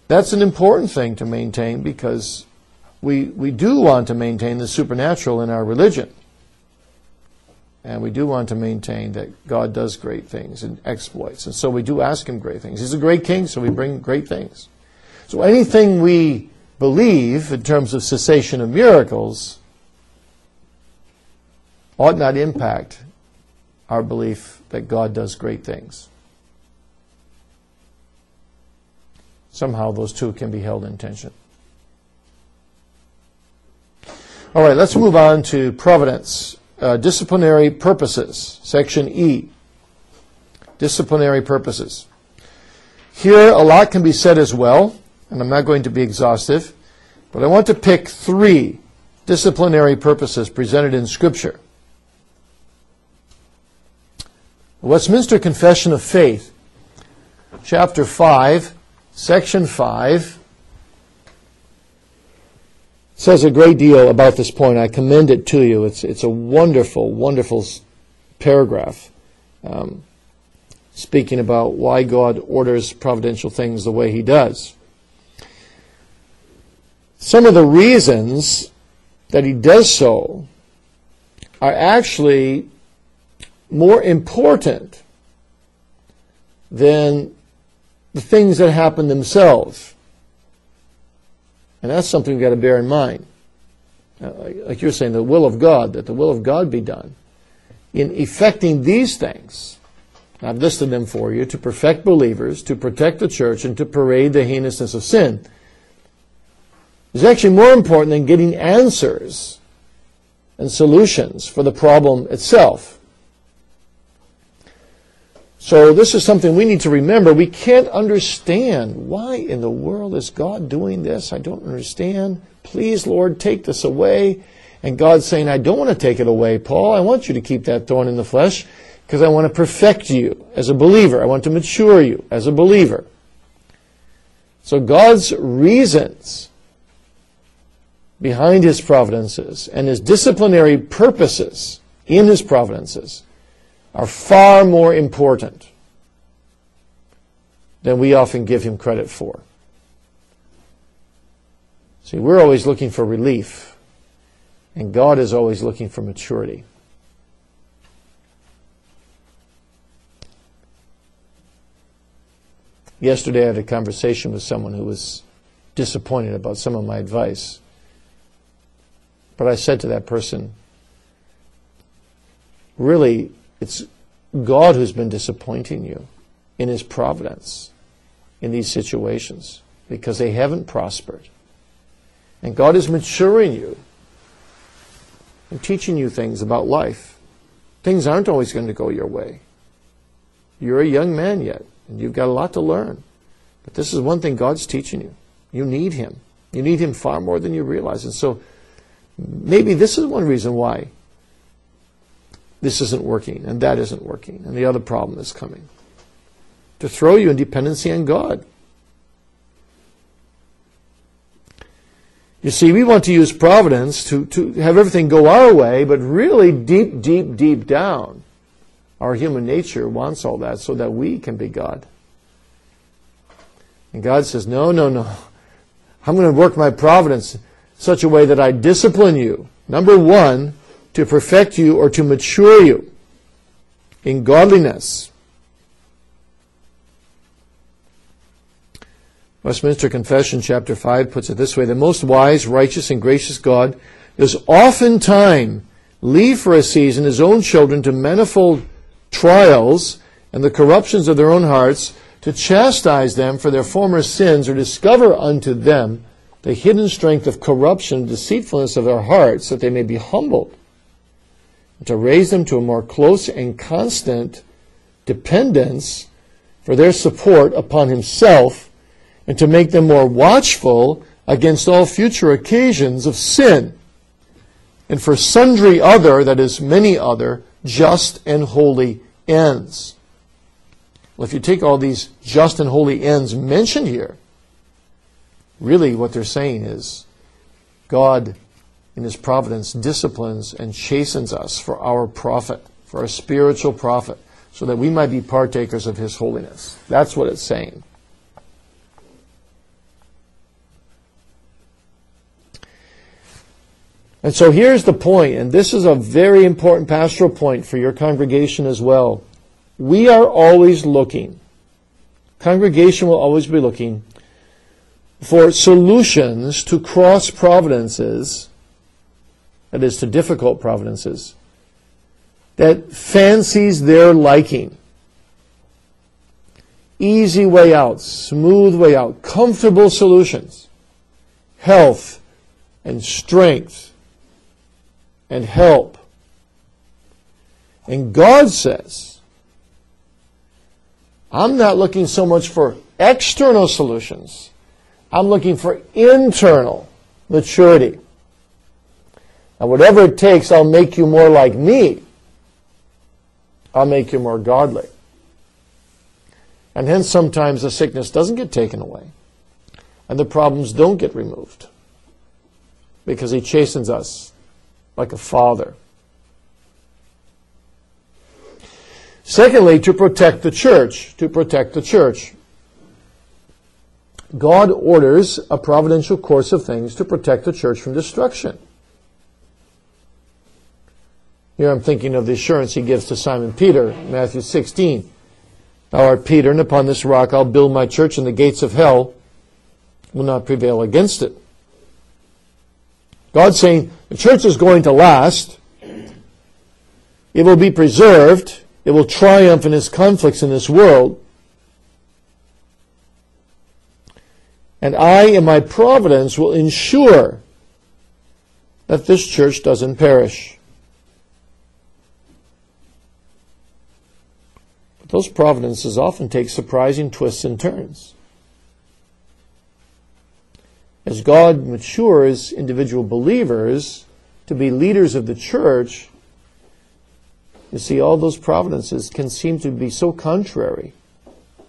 that's an important thing to maintain because we, we do want to maintain the supernatural in our religion. And we do want to maintain that God does great things and exploits. And so we do ask Him great things. He's a great king, so we bring great things. So anything we believe in terms of cessation of miracles ought not impact our belief that God does great things. Somehow those two can be held in tension. All right, let's move on to providence. Uh, disciplinary purposes, section E. Disciplinary purposes. Here, a lot can be said as well, and I'm not going to be exhaustive, but I want to pick three disciplinary purposes presented in Scripture. The Westminster Confession of Faith, chapter 5, section 5, says a great deal about this point. I commend it to you. It's, it's a wonderful, wonderful paragraph. Um, speaking about why God orders providential things the way He does. Some of the reasons that He does so are actually more important than the things that happen themselves. And that's something we've got to bear in mind. Uh, like you're saying, the will of God, that the will of God be done. In effecting these things, I've listed them for you to perfect believers, to protect the church, and to parade the heinousness of sin. Is actually more important than getting answers and solutions for the problem itself. So this is something we need to remember. We can't understand why in the world is God doing this? I don't understand. Please, Lord, take this away. And God's saying, I don't want to take it away, Paul. I want you to keep that thorn in the flesh because I want to perfect you as a believer. I want to mature you as a believer. So God's reasons behind his providences and his disciplinary purposes in his providences are far more important than we often give him credit for. See, we're always looking for relief, and God is always looking for maturity. Yesterday, I had a conversation with someone who was disappointed about some of my advice. But I said to that person, really, it's God who's been disappointing you in His providence in these situations because they haven't prospered. And God is maturing you and teaching you things about life. Things aren't always going to go your way. You're a young man yet. And you've got a lot to learn. But this is one thing God's teaching you. You need Him. You need Him far more than you realize. And so maybe this is one reason why this isn't working and that isn't working and the other problem is coming. To throw you in dependency on God. You see, we want to use providence to, to have everything go our way, but really deep, deep, deep down, our human nature wants all that so that we can be God. And God says, No, no, no. I'm going to work my providence such a way that I discipline you. Number one, to perfect you or to mature you in godliness. Westminster Confession, chapter 5, puts it this way The most wise, righteous, and gracious God does oftentimes leave for a season his own children to manifold trials and the corruptions of their own hearts to chastise them for their former sins or discover unto them the hidden strength of corruption and deceitfulness of their hearts that they may be humbled to raise them to a more close and constant dependence for their support upon himself and to make them more watchful against all future occasions of sin and for sundry other, that is, many other, just and holy ends. Well, if you take all these just and holy ends mentioned here, really what they're saying is God, in His providence, disciplines and chastens us for our profit, for our spiritual profit, so that we might be partakers of His holiness. That's what it's saying. And so here's the point, and this is a very important pastoral point for your congregation as well. We are always looking, congregation will always be looking for solutions to cross providences, that is, to difficult providences, that fancies their liking. Easy way out, smooth way out, comfortable solutions, health and strength and help. And God says, I'm not looking so much for external solutions. I'm looking for internal maturity. And whatever it takes, I'll make you more like me. I'll make you more godly. And hence sometimes the sickness doesn't get taken away. And the problems don't get removed. Because he chastens us like a father. Secondly, to protect the church. To protect the church. God orders a providential course of things to protect the church from destruction. Here I'm thinking of the assurance he gives to Simon Peter, Matthew 16. Thou art Peter, and upon this rock I'll build my church, and the gates of hell will not prevail against it. God's saying the church is going to last. It will be preserved. It will triumph in its conflicts in this world. And I, in my providence, will ensure that this church doesn't perish. Those providences often take surprising twists and turns. As God matures individual believers to be leaders of the church, you see, all those providences can seem to be so contrary.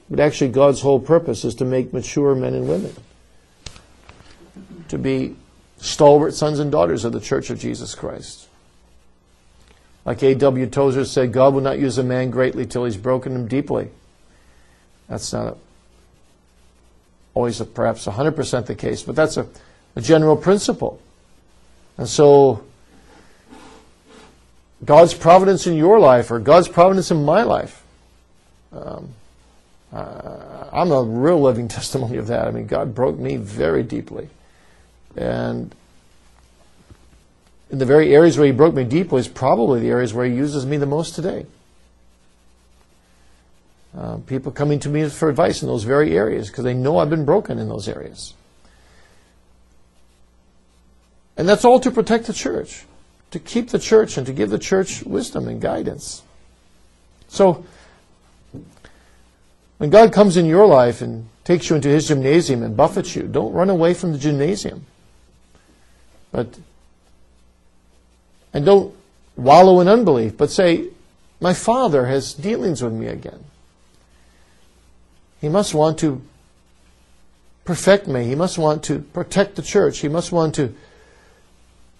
But actually, God's whole purpose is to make mature men and women, to be stalwart sons and daughters of the church of Jesus Christ. Like A.W. Tozer said, God will not use a man greatly till he's broken him deeply. That's not a, always a, perhaps 100% the case, but that's a, a general principle. And so, God's providence in your life or God's providence in my life, um, uh, I'm a real living testimony of that. I mean, God broke me very deeply. And in the very areas where he broke me deeply is probably the areas where he uses me the most today. Uh, people coming to me for advice in those very areas because they know I've been broken in those areas. And that's all to protect the church, to keep the church and to give the church wisdom and guidance. So, when God comes in your life and takes you into his gymnasium and buffets you, don't run away from the gymnasium. But and don't wallow in unbelief, but say, My Father has dealings with me again. He must want to perfect me. He must want to protect the church. He must want to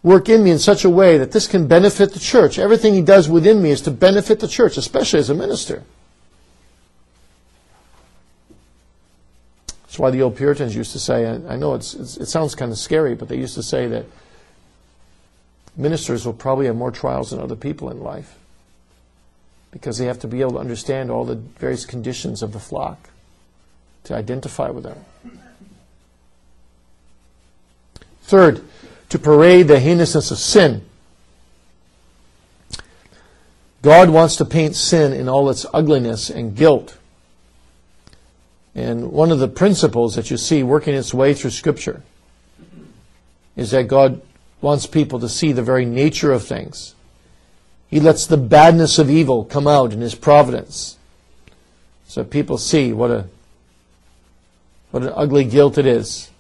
work in me in such a way that this can benefit the church. Everything He does within me is to benefit the church, especially as a minister. That's why the old Puritans used to say, I know it's, it sounds kind of scary, but they used to say that ministers will probably have more trials than other people in life because they have to be able to understand all the various conditions of the flock to identify with them. Third, to parade the heinousness of sin. God wants to paint sin in all its ugliness and guilt. And one of the principles that you see working its way through Scripture is that God wants people to see the very nature of things. He lets the badness of evil come out in His providence so people see what a what an ugly guilt it is.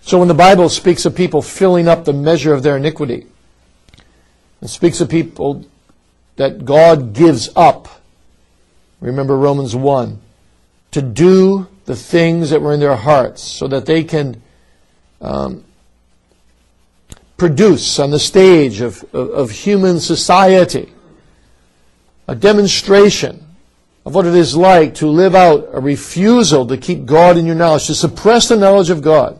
So when the Bible speaks of people filling up the measure of their iniquity, it speaks of people that God gives up. Remember Romans 1 to do the things that were in their hearts so that they can um, produce on the stage of, of, of human society a demonstration of what it is like to live out a refusal to keep God in your knowledge, to suppress the knowledge of God.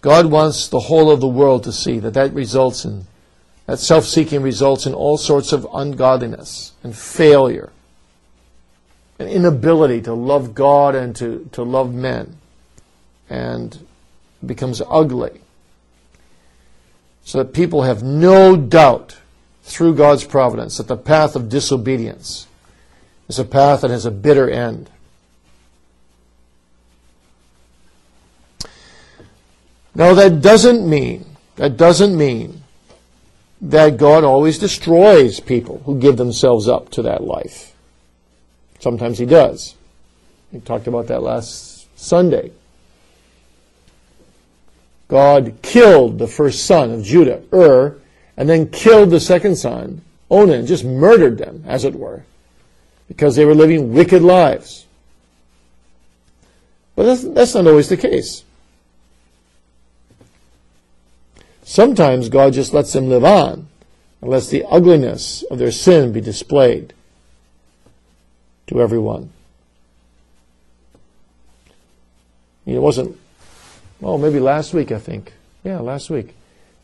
God wants the whole of the world to see that that results in, that self seeking results in all sorts of ungodliness and failure an inability to love God and to, to love men. and becomes ugly. So that people have no doubt through God's providence that the path of disobedience is a path that has a bitter end. Now that doesn't mean, that doesn't mean that God always destroys people who give themselves up to that life. Sometimes He does. We talked about that last Sunday. God killed the first son of Judah, Ur, and then killed the second son, Onan, just murdered them, as it were, because they were living wicked lives. But that's, that's not always the case. Sometimes God just lets them live on and lets the ugliness of their sin be displayed to everyone. It wasn't, oh, maybe last week, I think. Yeah, last week.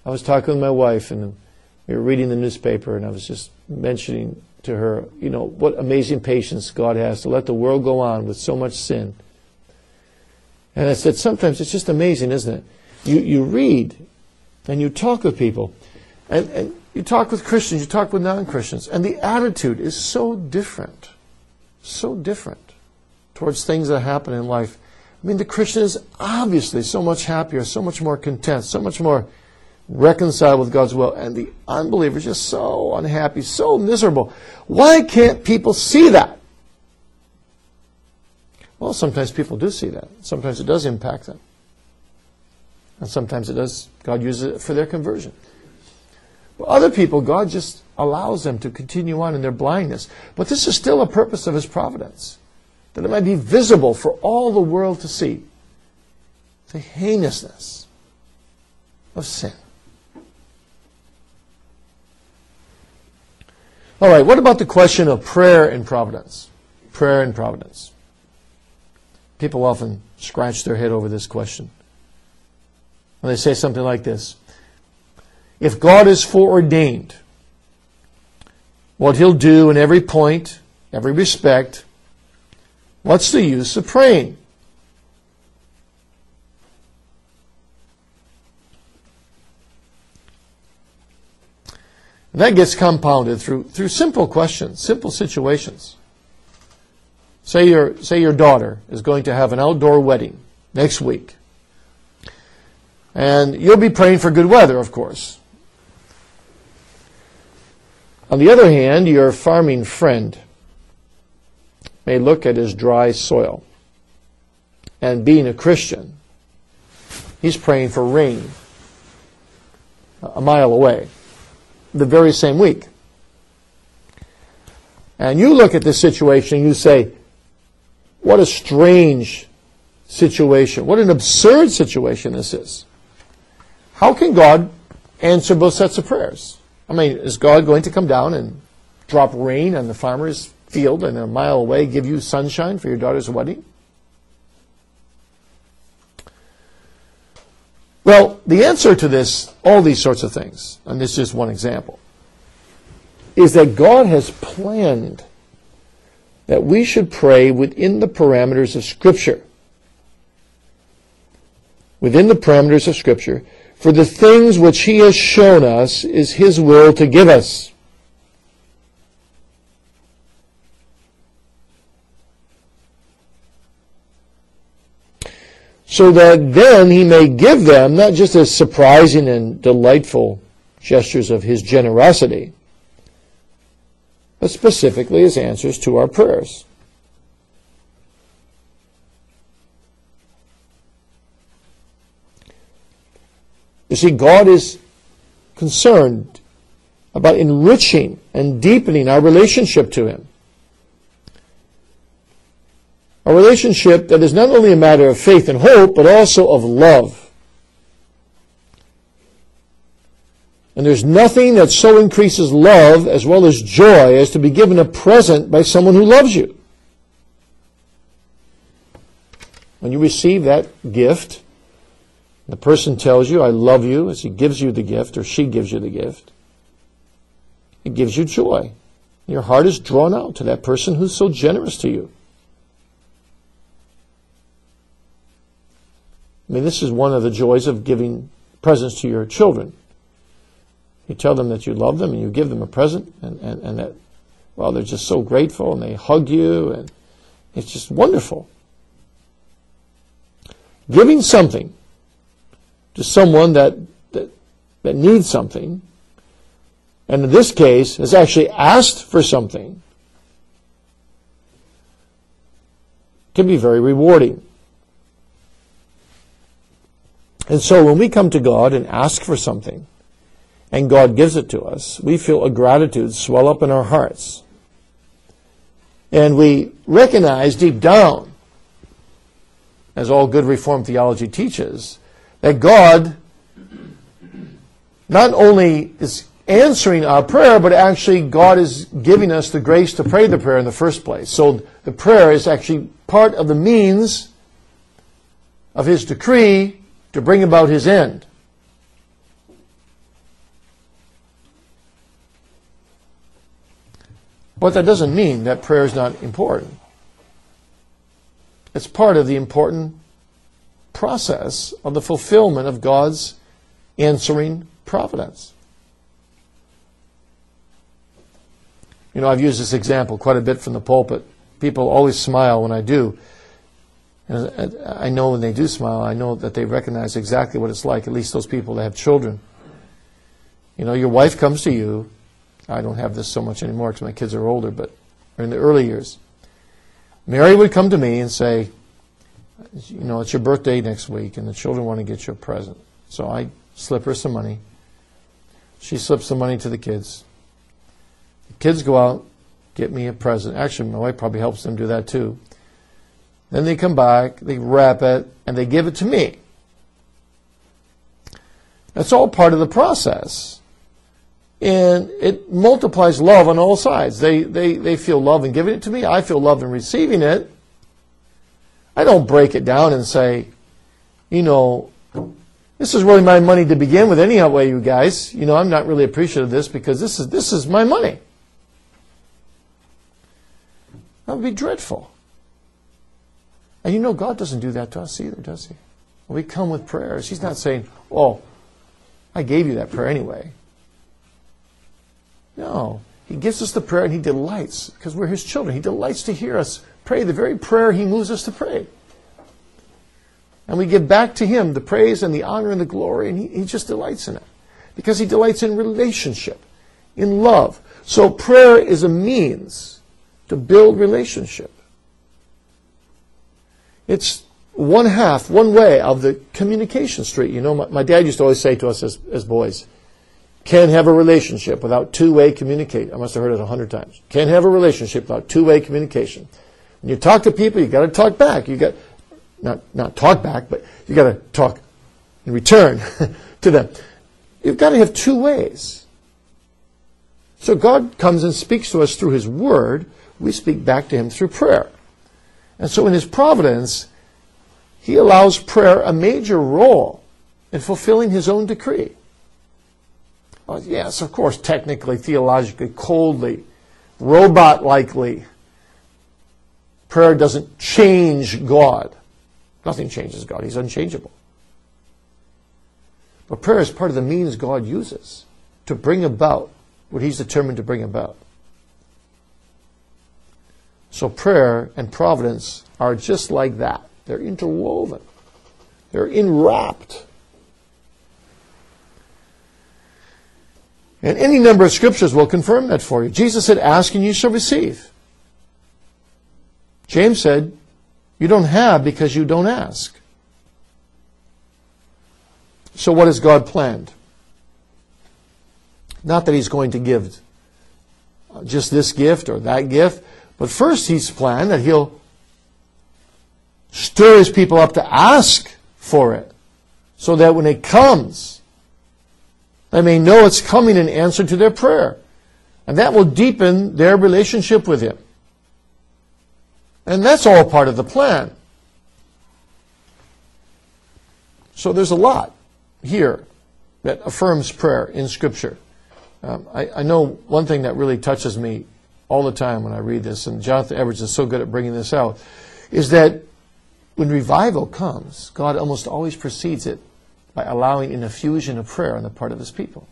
I was talking with my wife, and we were reading the newspaper, and I was just mentioning to her, you know, what amazing patience God has to let the world go on with so much sin. And I said, sometimes it's just amazing, isn't it? You, you read and you talk with people, and, and you talk with Christians, you talk with non Christians, and the attitude is so different, so different towards things that happen in life. I mean, the Christian is obviously so much happier, so much more content, so much more reconciled with God's will, and the unbeliever is just so unhappy, so miserable. Why can't people see that? Well, sometimes people do see that. Sometimes it does impact them. And sometimes it does, God uses it for their conversion. Other people, God just allows them to continue on in their blindness. But this is still a purpose of His providence that it might be visible for all the world to see the heinousness of sin. All right, what about the question of prayer and providence? Prayer and providence. People often scratch their head over this question. And they say something like this If God is foreordained, what He'll do in every point, every respect, What's the use of praying? And that gets compounded through, through simple questions, simple situations. Say your, say your daughter is going to have an outdoor wedding next week. And you'll be praying for good weather, of course. On the other hand, your farming friend may look at his dry soil. And being a Christian, he's praying for rain a mile away the very same week. And you look at this situation and you say, what a strange situation. What an absurd situation this is. How can God answer both sets of prayers? I mean, is God going to come down and drop rain on the farmer's field and a mile away give you sunshine for your daughter's wedding? Well, the answer to this, all these sorts of things, and this is just one example, is that God has planned that we should pray within the parameters of Scripture. Within the parameters of Scripture, for the things which He has shown us is His will to give us. so that then he may give them not just as surprising and delightful gestures of his generosity, but specifically as answers to our prayers. You see, God is concerned about enriching and deepening our relationship to Him. A relationship that is not only a matter of faith and hope, but also of love. And there's nothing that so increases love as well as joy as to be given a present by someone who loves you. When you receive that gift, the person tells you, I love you, as he gives you the gift, or she gives you the gift, it gives you joy. Your heart is drawn out to that person who's so generous to you. I mean, this is one of the joys of giving presents to your children. You tell them that you love them and you give them a present, and, and, and that, well, they're just so grateful and they hug you, and it's just wonderful. Giving something to someone that, that, that needs something, and in this case has actually asked for something, can be very rewarding. And so when we come to God and ask for something, and God gives it to us, we feel a gratitude swell up in our hearts. And we recognize deep down, as all good Reformed theology teaches, that God not only is answering our prayer, but actually God is giving us the grace to pray the prayer in the first place. So the prayer is actually part of the means of His decree to bring about His end. But that doesn't mean that prayer is not important. It's part of the important process of the fulfillment of God's answering providence. You know, I've used this example quite a bit from the pulpit. People always smile when I do. And uh, I know when they do smile, I know that they recognize exactly what it's like, at least those people that have children. You know, your wife comes to you. I don't have this so much anymore because my kids are older, but in the early years, Mary would come to me and say, you know, it's your birthday next week and the children want to get you a present. So I slip her some money. She slips some money to the kids. The kids go out, get me a present. Actually, my wife probably helps them do that too. Then they come back, they wrap it, and they give it to me. That's all part of the process. And it multiplies love on all sides. They, they, they feel love in giving it to me. I feel love in receiving it. I don't break it down and say, you know, this is really my money to begin with anyway, you guys. You know, I'm not really appreciative of this because this is, this is my money. That would be dreadful. And you know, God doesn't do that to us either, does He? When we come with prayers, He's not saying, oh, I gave you that prayer anyway. No. He gives us the prayer and He delights, because we're His children. He delights to hear us pray the very prayer He moves us to pray. And we give back to Him the praise and the honor and the glory, and He, he just delights in it. Because He delights in relationship, in love. So prayer is a means to build relationship. It's one half, one way of the communication street. You know, my, my dad used to always say to us as, as boys, can't have a relationship without two-way communication. I must have heard it a hundred times. Can't have a relationship without two-way communication. When you talk to people, you got to talk back. You got not not talk back, but you got to talk in return to them. You've got to have two ways. So God comes and speaks to us through His Word. We speak back to Him through prayer. And so in His providence, He allows prayer a major role in fulfilling His own decree. Well, yes, of course, technically, theologically, coldly, robot likely, prayer doesn't change God. Nothing changes God. He's unchangeable. But prayer is part of the means God uses to bring about what He's determined to bring about. So prayer and providence are just like that. They're interwoven. They're enwrapped. And any number of scriptures will confirm that for you. Jesus said, Ask and you shall receive. James said, You don't have because you don't ask. So, what has God planned? Not that He's going to give just this gift or that gift, but first He's planned that He'll stir His people up to ask for it so that when it comes, they may know it's coming in answer to their prayer. And that will deepen their relationship with Him. And that's all part of the plan. So there's a lot here that affirms prayer in Scripture. Um, I, I, know one thing that really touches me all the time when I read this, and Jonathan Edwards is so good at bringing this out, is that when revival comes, God almost always precedes it by allowing an effusion of prayer on the part of his people.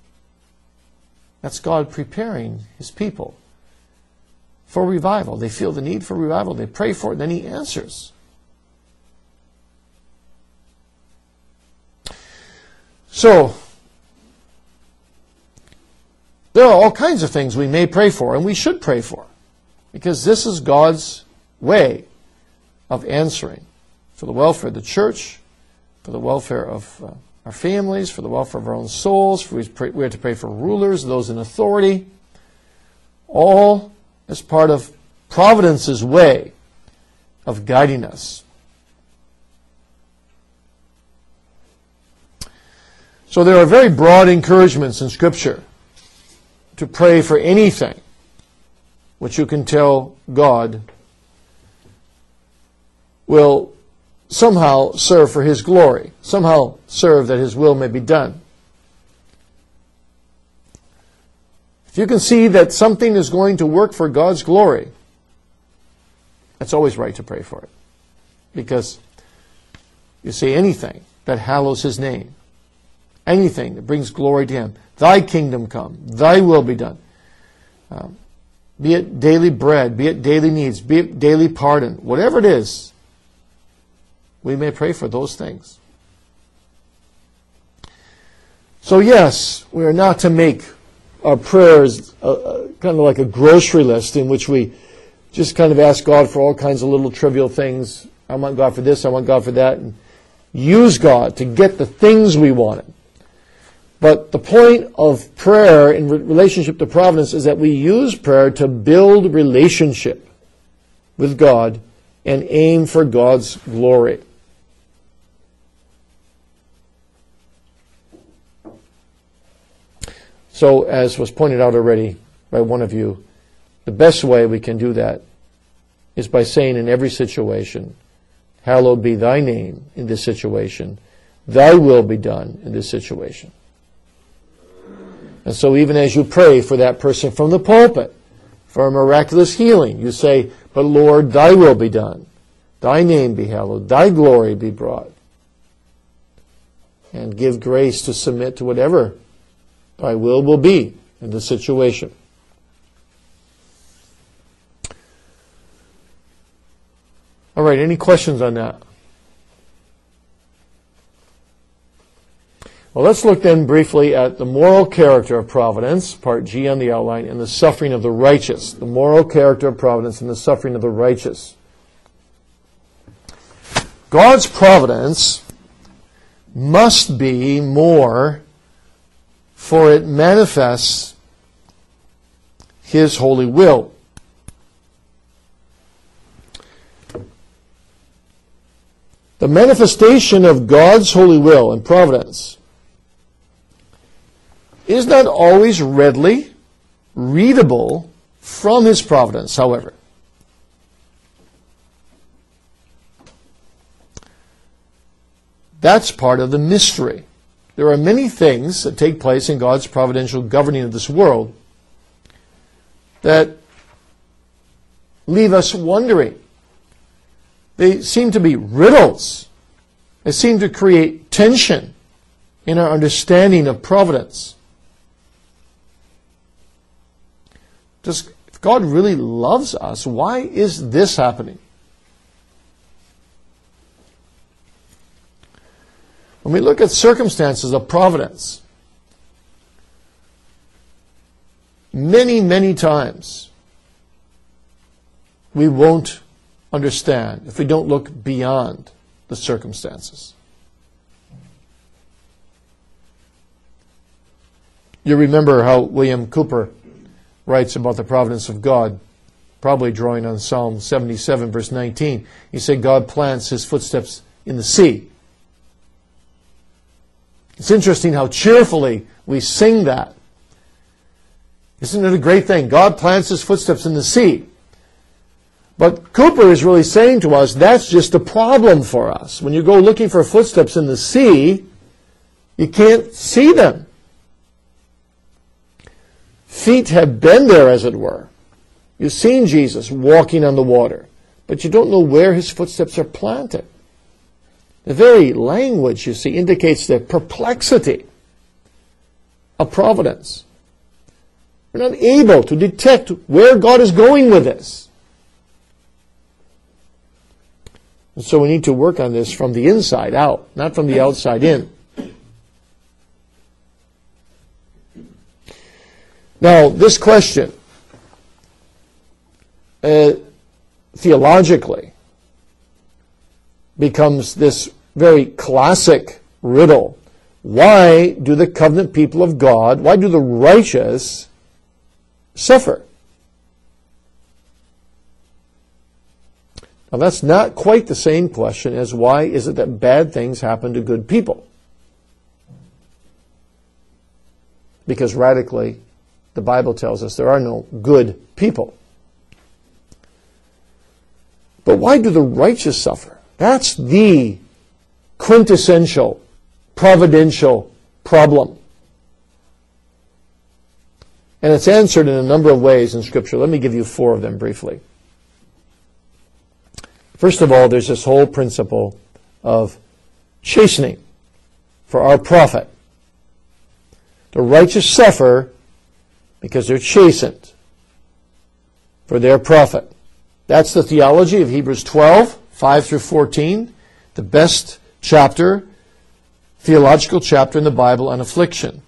That's God preparing his people for revival. They feel the need for revival. They pray for it, and then he answers. So, there are all kinds of things we may pray for, and we should pray for, because this is God's way of answering for the welfare of the church, for the welfare of uh, our families, for the welfare of our own souls. For we, pray, we have to pray for rulers, those in authority, all as part of providence's way of guiding us. So there are very broad encouragements in Scripture to pray for anything which you can tell God will somehow serve for His glory, somehow serve that His will may be done. If you can see that something is going to work for God's glory, it's always right to pray for it. Because you see, anything that hallows His name, anything that brings glory to Him, Thy kingdom come, Thy will be done. Um, be it daily bread, be it daily needs, be it daily pardon, whatever it is, we may pray for those things. So, yes, we are not to make our prayers uh, uh, kind of like a grocery list in which we just kind of ask God for all kinds of little trivial things. I want God for this, I want God for that, and use God to get the things we wanted. But the point of prayer in relationship to providence is that we use prayer to build relationship with God and aim for God's glory. So, as was pointed out already by one of you, the best way we can do that is by saying in every situation, Hallowed be thy name in this situation, thy will be done in this situation. And so, even as you pray for that person from the pulpit, for a miraculous healing, you say, But Lord, thy will be done, thy name be hallowed, thy glory be brought. And give grace to submit to whatever thy will will be in the situation. All right, any questions on that? Well, let's look then briefly at the moral character of providence, part G on the outline, and the suffering of the righteous. The moral character of providence and the suffering of the righteous. God's providence must be more for it manifests his holy will. The manifestation of God's holy will and providence is not always readily readable from his providence, however. That's part of the mystery. There are many things that take place in God's providential governing of this world that leave us wondering. They seem to be riddles. They seem to create tension in our understanding of providence. Does if God really loves us, why is this happening? When we look at circumstances of providence, many, many times we won't understand if we don't look beyond the circumstances. You remember how William Cowper writes about the providence of God, probably drawing on Psalm 77, verse 19. He said, God plants his footsteps in the sea. It's interesting how cheerfully we sing that. Isn't it a great thing? God plants his footsteps in the sea. But Cowper is really saying to us that's just a problem for us. When you go looking for footsteps in the sea, you can't see them. Feet have been there, as it were. You've seen Jesus walking on the water, but you don't know where his footsteps are planted. The very language, you see, indicates the perplexity of providence. We're not able to detect where God is going with this. And so we need to work on this from the inside out, not from the outside in. Now, this question, uh, theologically, becomes this very classic riddle. Why do the covenant people of God, why do the righteous suffer? Now, that's not quite the same question as why is it that bad things happen to good people? Because radically, the Bible tells us there are no good people. But why do the righteous suffer? That's the quintessential, providential problem. And it's answered in a number of ways in Scripture. Let me give you four of them briefly. First of all, there's this whole principle of chastening for our profit. The righteous suffer because they're chastened for their profit. That's the theology of Hebrews 12, 5 through 14, the best chapter, theological chapter in the Bible on affliction.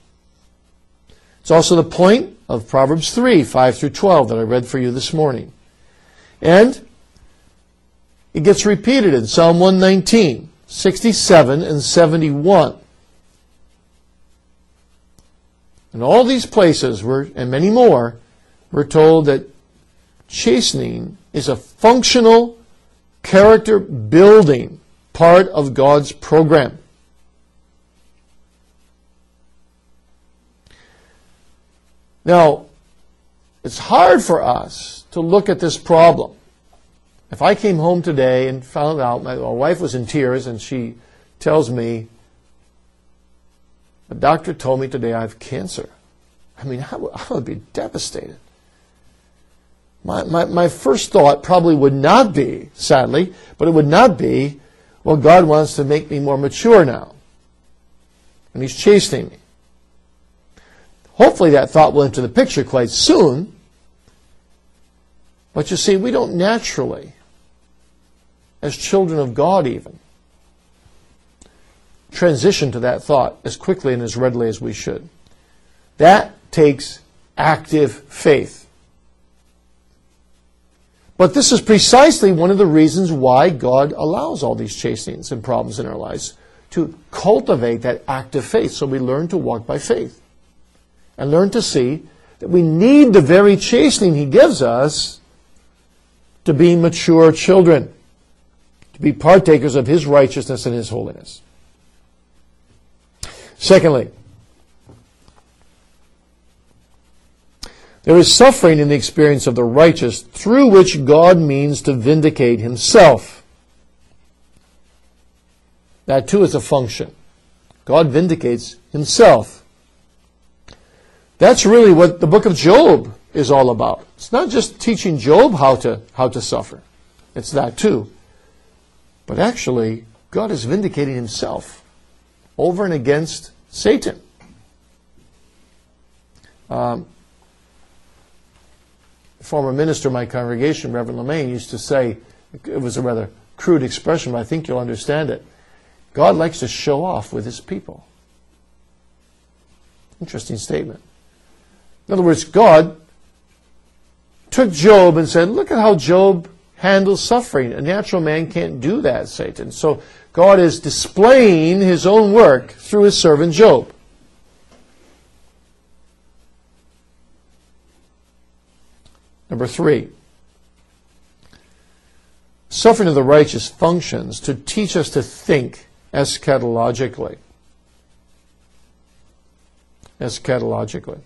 It's also the point of Proverbs 3, 5 through 12 that I read for you this morning. And it gets repeated in Psalm 119, 67, and 71. In all these places, we're, and many more, we're told that chastening is a functional, character building part of God's program. Now, it's hard for us to look at this problem. If I came home today and found out my, my wife was in tears and she tells me, the doctor told me today I have cancer. I mean, I would, I would be devastated. My, my, my first thought probably would not be, sadly, but it would not be, well, God wants to make me more mature now. And He's chastening me. Hopefully that thought will enter the picture quite soon. But you see, we don't naturally, as children of God even, transition to that thought as quickly and as readily as we should. That takes active faith. But this is precisely one of the reasons why God allows all these chastenings and problems in our lives to cultivate that active faith so we learn to walk by faith and learn to see that we need the very chastening He gives us to be mature children, to be partakers of His righteousness and His holiness. Secondly, there is suffering in the experience of the righteous through which God means to vindicate himself. That too is a function. God vindicates himself. That's really what the book of Job is all about. It's not just teaching Job how to, how to suffer. It's that too. But actually, God is vindicating himself over and against Satan. Um, former minister of my congregation, Reverend Lamain, used to say, it was a rather crude expression, but I think you'll understand it. God likes to show off with his people. Interesting statement. In other words, God took Job and said, Look at how Job handles suffering. A natural man can't do that, Satan. So God is displaying his own work through his servant Job. Number three, suffering of the righteous functions to teach us to think eschatologically. Eschatologically.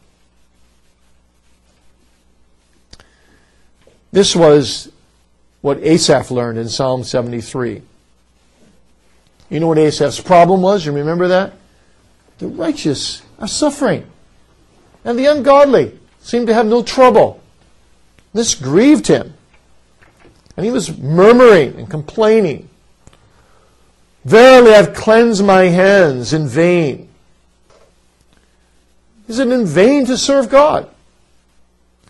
This was what Asaph learned in Psalm 73. You know what Asaph's problem was? You remember that? The righteous are suffering, and the ungodly seem to have no trouble. This grieved him. And he was murmuring and complaining. Verily, I've cleansed my hands in vain. Is it in vain to serve God?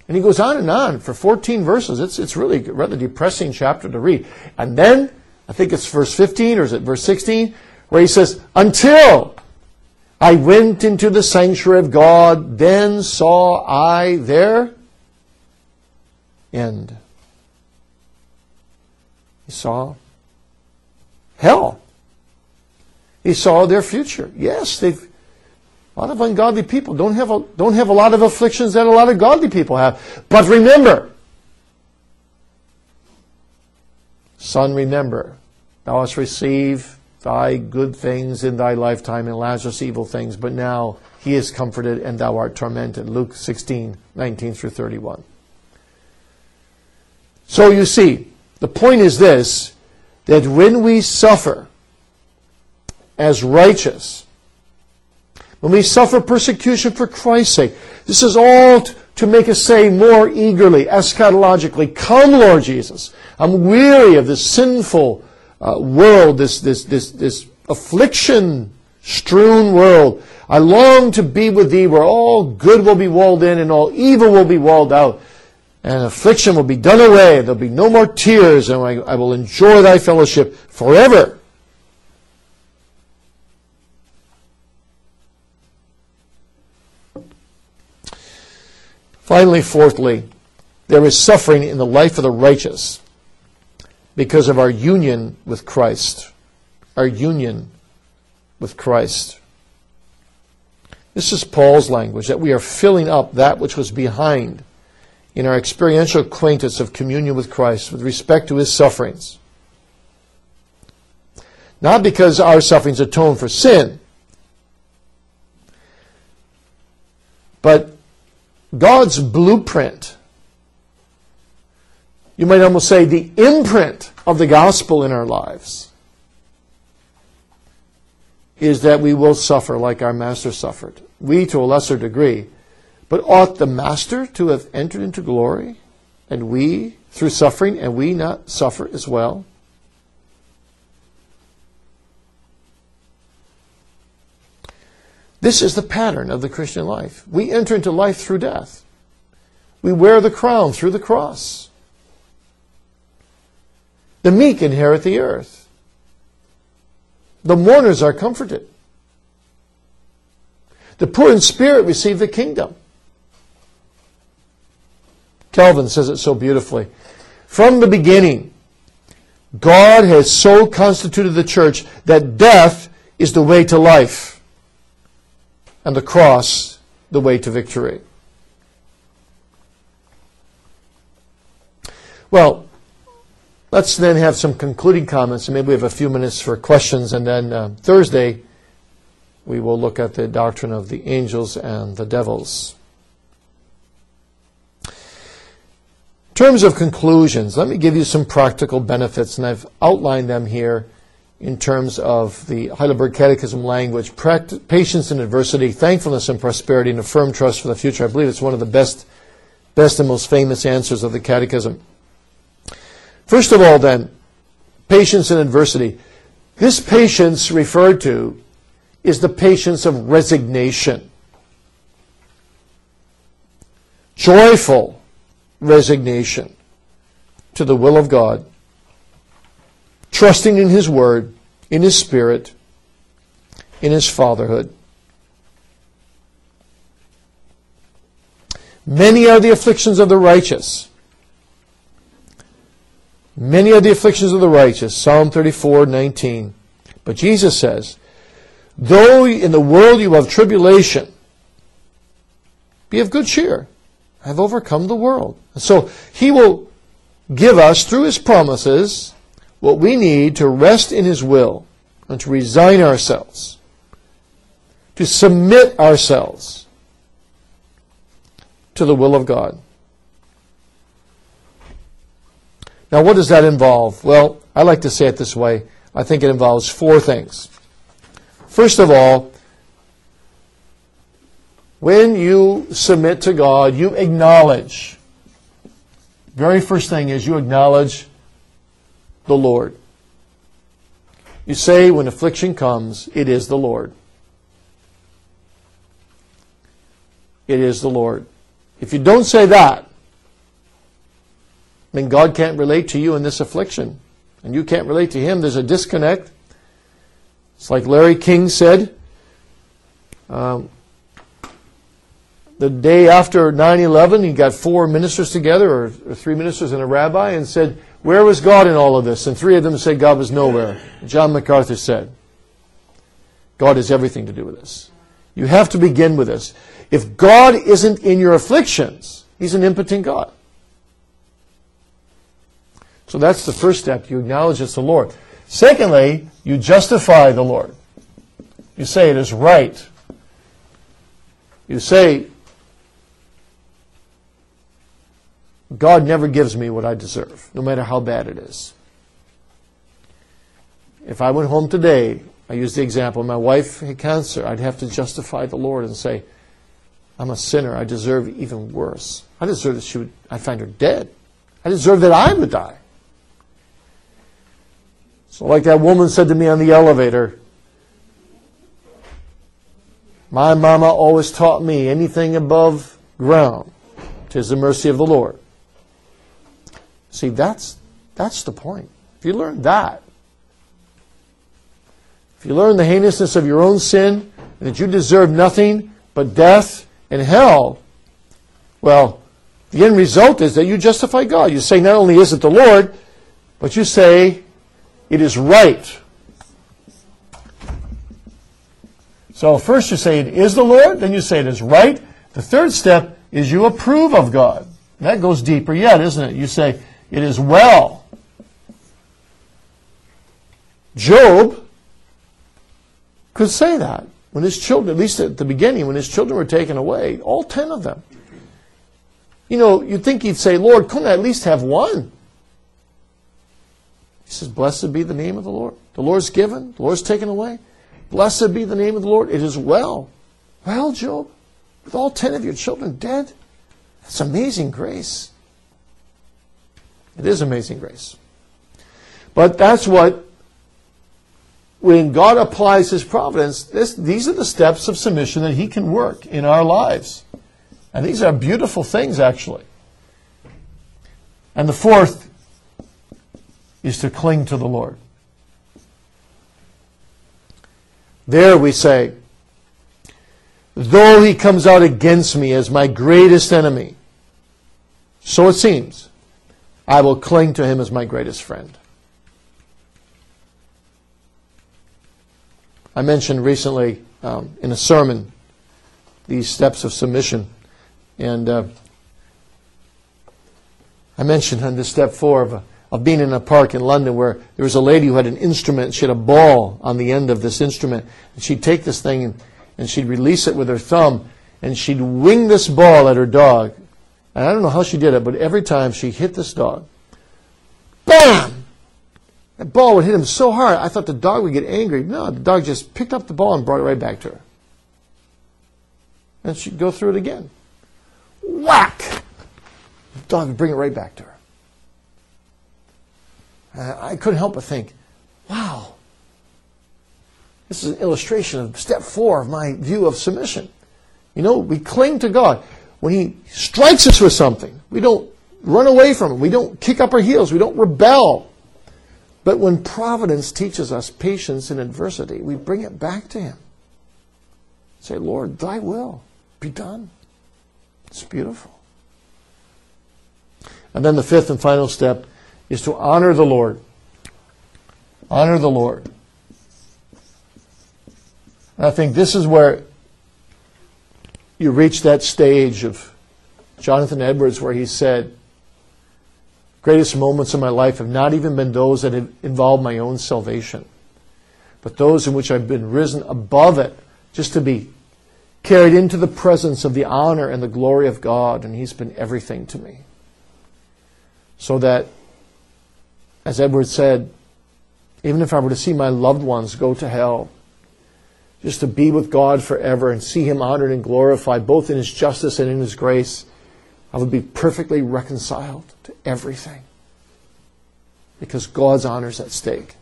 And he goes on and on for 14 verses. It's, it's really a rather depressing chapter to read. And then, I think it's verse 15 or is it verse 16, where he says, Until I went into the sanctuary of God, then saw I there end. He saw hell. He saw their future. Yes, they've a lot of ungodly people don't have a, don't have a lot of afflictions that a lot of godly people have. But remember, son, remember, thou hast received thy good things in thy lifetime and Lazarus evil things, but now he is comforted and thou art tormented. Luke 16, 19 through 31. So you see, the point is this, that when we suffer as righteous, when we suffer persecution for Christ's sake, this is all to make us say more eagerly, eschatologically, Come, Lord Jesus. I'm weary of this sinful uh, world, this, this, this, this affliction strewn world. I long to be with thee where all good will be walled in and all evil will be walled out. And affliction will be done away. There'll be no more tears and I, I will enjoy thy fellowship forever. Finally, fourthly, there is suffering in the life of the righteous because of our union with Christ. Our union with Christ. This is Paul's language that we are filling up that which was behind in our experiential acquaintance of communion with Christ with respect to his sufferings. Not because our sufferings atone for sin, but God's blueprint, you might almost say the imprint of the gospel in our lives, is that we will suffer like our Master suffered. We to a lesser degree. But ought the Master to have entered into glory, and we through suffering, and we not suffer as well? This is the pattern of the Christian life. We enter into life through death. We wear the crown through the cross. The meek inherit the earth. The mourners are comforted. The poor in spirit receive the kingdom. Calvin says it so beautifully. From the beginning, God has so constituted the church that death is the way to life and the cross the way to victory. Well, let's then have some concluding comments, and maybe we have a few minutes for questions, and then uh, Thursday we will look at the doctrine of the angels and the devils. Terms of conclusions, let me give you some practical benefits, and I've outlined them here in terms of the Heidelberg Catechism language, patience in adversity, thankfulness and prosperity, and a firm trust for the future. I believe it's one of the best, best and most famous answers of the Catechism. First of all, then, patience in adversity. This patience referred to is the patience of resignation. Joyful resignation to the will of God trusting in His Word, in His Spirit, in His fatherhood. Many are the afflictions of the righteous. Many are the afflictions of the righteous. Psalm 34, 19. But Jesus says, Though in the world you have tribulation, be of good cheer. Have overcome the world. So He will give us, through His promises, what we need to rest in His will and to resign ourselves, to submit ourselves to the will of God. Now, what does that involve? Well, I like to say it this way. I think it involves four things. First of all, when you submit to God, you acknowledge. Very first thing is you acknowledge the Lord. You say, when affliction comes, it is the Lord. It is the Lord. If you don't say that, then God can't relate to you in this affliction. And you can't relate to Him. There's a disconnect. It's like Larry King said. Um, the day after 9 11, he got four ministers together, or, or, three ministers and a rabbi, and said, Where was God in all of this? And three of them said God was nowhere. John MacArthur said, God has everything to do with this. You have to begin with this. If God isn't in your afflictions, He's an impotent God. So that's the first step. You acknowledge it's the Lord. Secondly, you justify the Lord. You say it is right. You say, God never gives me what I deserve, no matter how bad it is. If I went home today, I use the example, my wife had cancer, I'd have to justify the Lord and say, I'm a sinner. I deserve even worse. I deserve that she would, I'd find her dead. I deserve that I would die. So, like that woman said to me on the elevator, my mama always taught me anything above ground, tis the mercy of the Lord. See, that's, that's the point. If you learn that, if you learn the heinousness of your own sin, and that you deserve nothing but death and hell, well, the end result is that you justify God. You say not only is it the Lord, but you say it is right. So first you say it is the Lord, then you say it is right. The third step is you approve of God. That goes deeper yet, isn't it? You say it is well. Job could say that when his children, at least at the beginning, when his children were taken away, all ten of them. You know, you'd think he'd say, Lord, couldn't I at least have one? He says, Blessed be the name of the Lord. The Lord's given, the Lord's taken away. Blessed be the name of the Lord. It is well. Well, Job, with all ten of your children dead, that's amazing grace. It is amazing grace. But that's what, when God applies His providence, this, these are the steps of submission that He can work in our lives. And these are beautiful things, actually. And the fourth is to cling to the Lord. There we say, though he comes out against me as my greatest enemy, so it seems, I will cling to him as my greatest friend. I mentioned recently um, in a sermon these steps of submission. And uh, I mentioned on this step four of, of being in a park in London where there was a lady who had an instrument. She had a ball on the end of this instrument. And she'd take this thing and, and she'd release it with her thumb and she'd wing this ball at her dog. And I don't know how she did it, but every time she hit this dog, BAM! That ball would hit him so hard, I thought the dog would get angry. No, the dog just picked up the ball and brought it right back to her. And she'd go through it again. Whack! The dog would bring it right back to her. I couldn't help but think, wow, this is an illustration of step four of my view of submission. You know, we cling to God. When He strikes us with something, we don't run away from Him. We don't kick up our heels. We don't rebel. But when providence teaches us patience in adversity, we bring it back to Him. Say, Lord, thy will be done. It's beautiful. And then the fifth and final step is to honor the Lord. Honor the Lord. And I think this is where you reach that stage of Jonathan Edwards where he said, greatest moments of my life have not even been those that have involved my own salvation, but those in which I've been risen above it just to be carried into the presence of the honor and the glory of God, and He's been everything to me. So that, as Edward said, even if I were to see my loved ones go to hell, just to be with God forever and see Him honored and glorified, both in His justice and in His grace, I would be perfectly reconciled to everything. Because God's honor is at stake.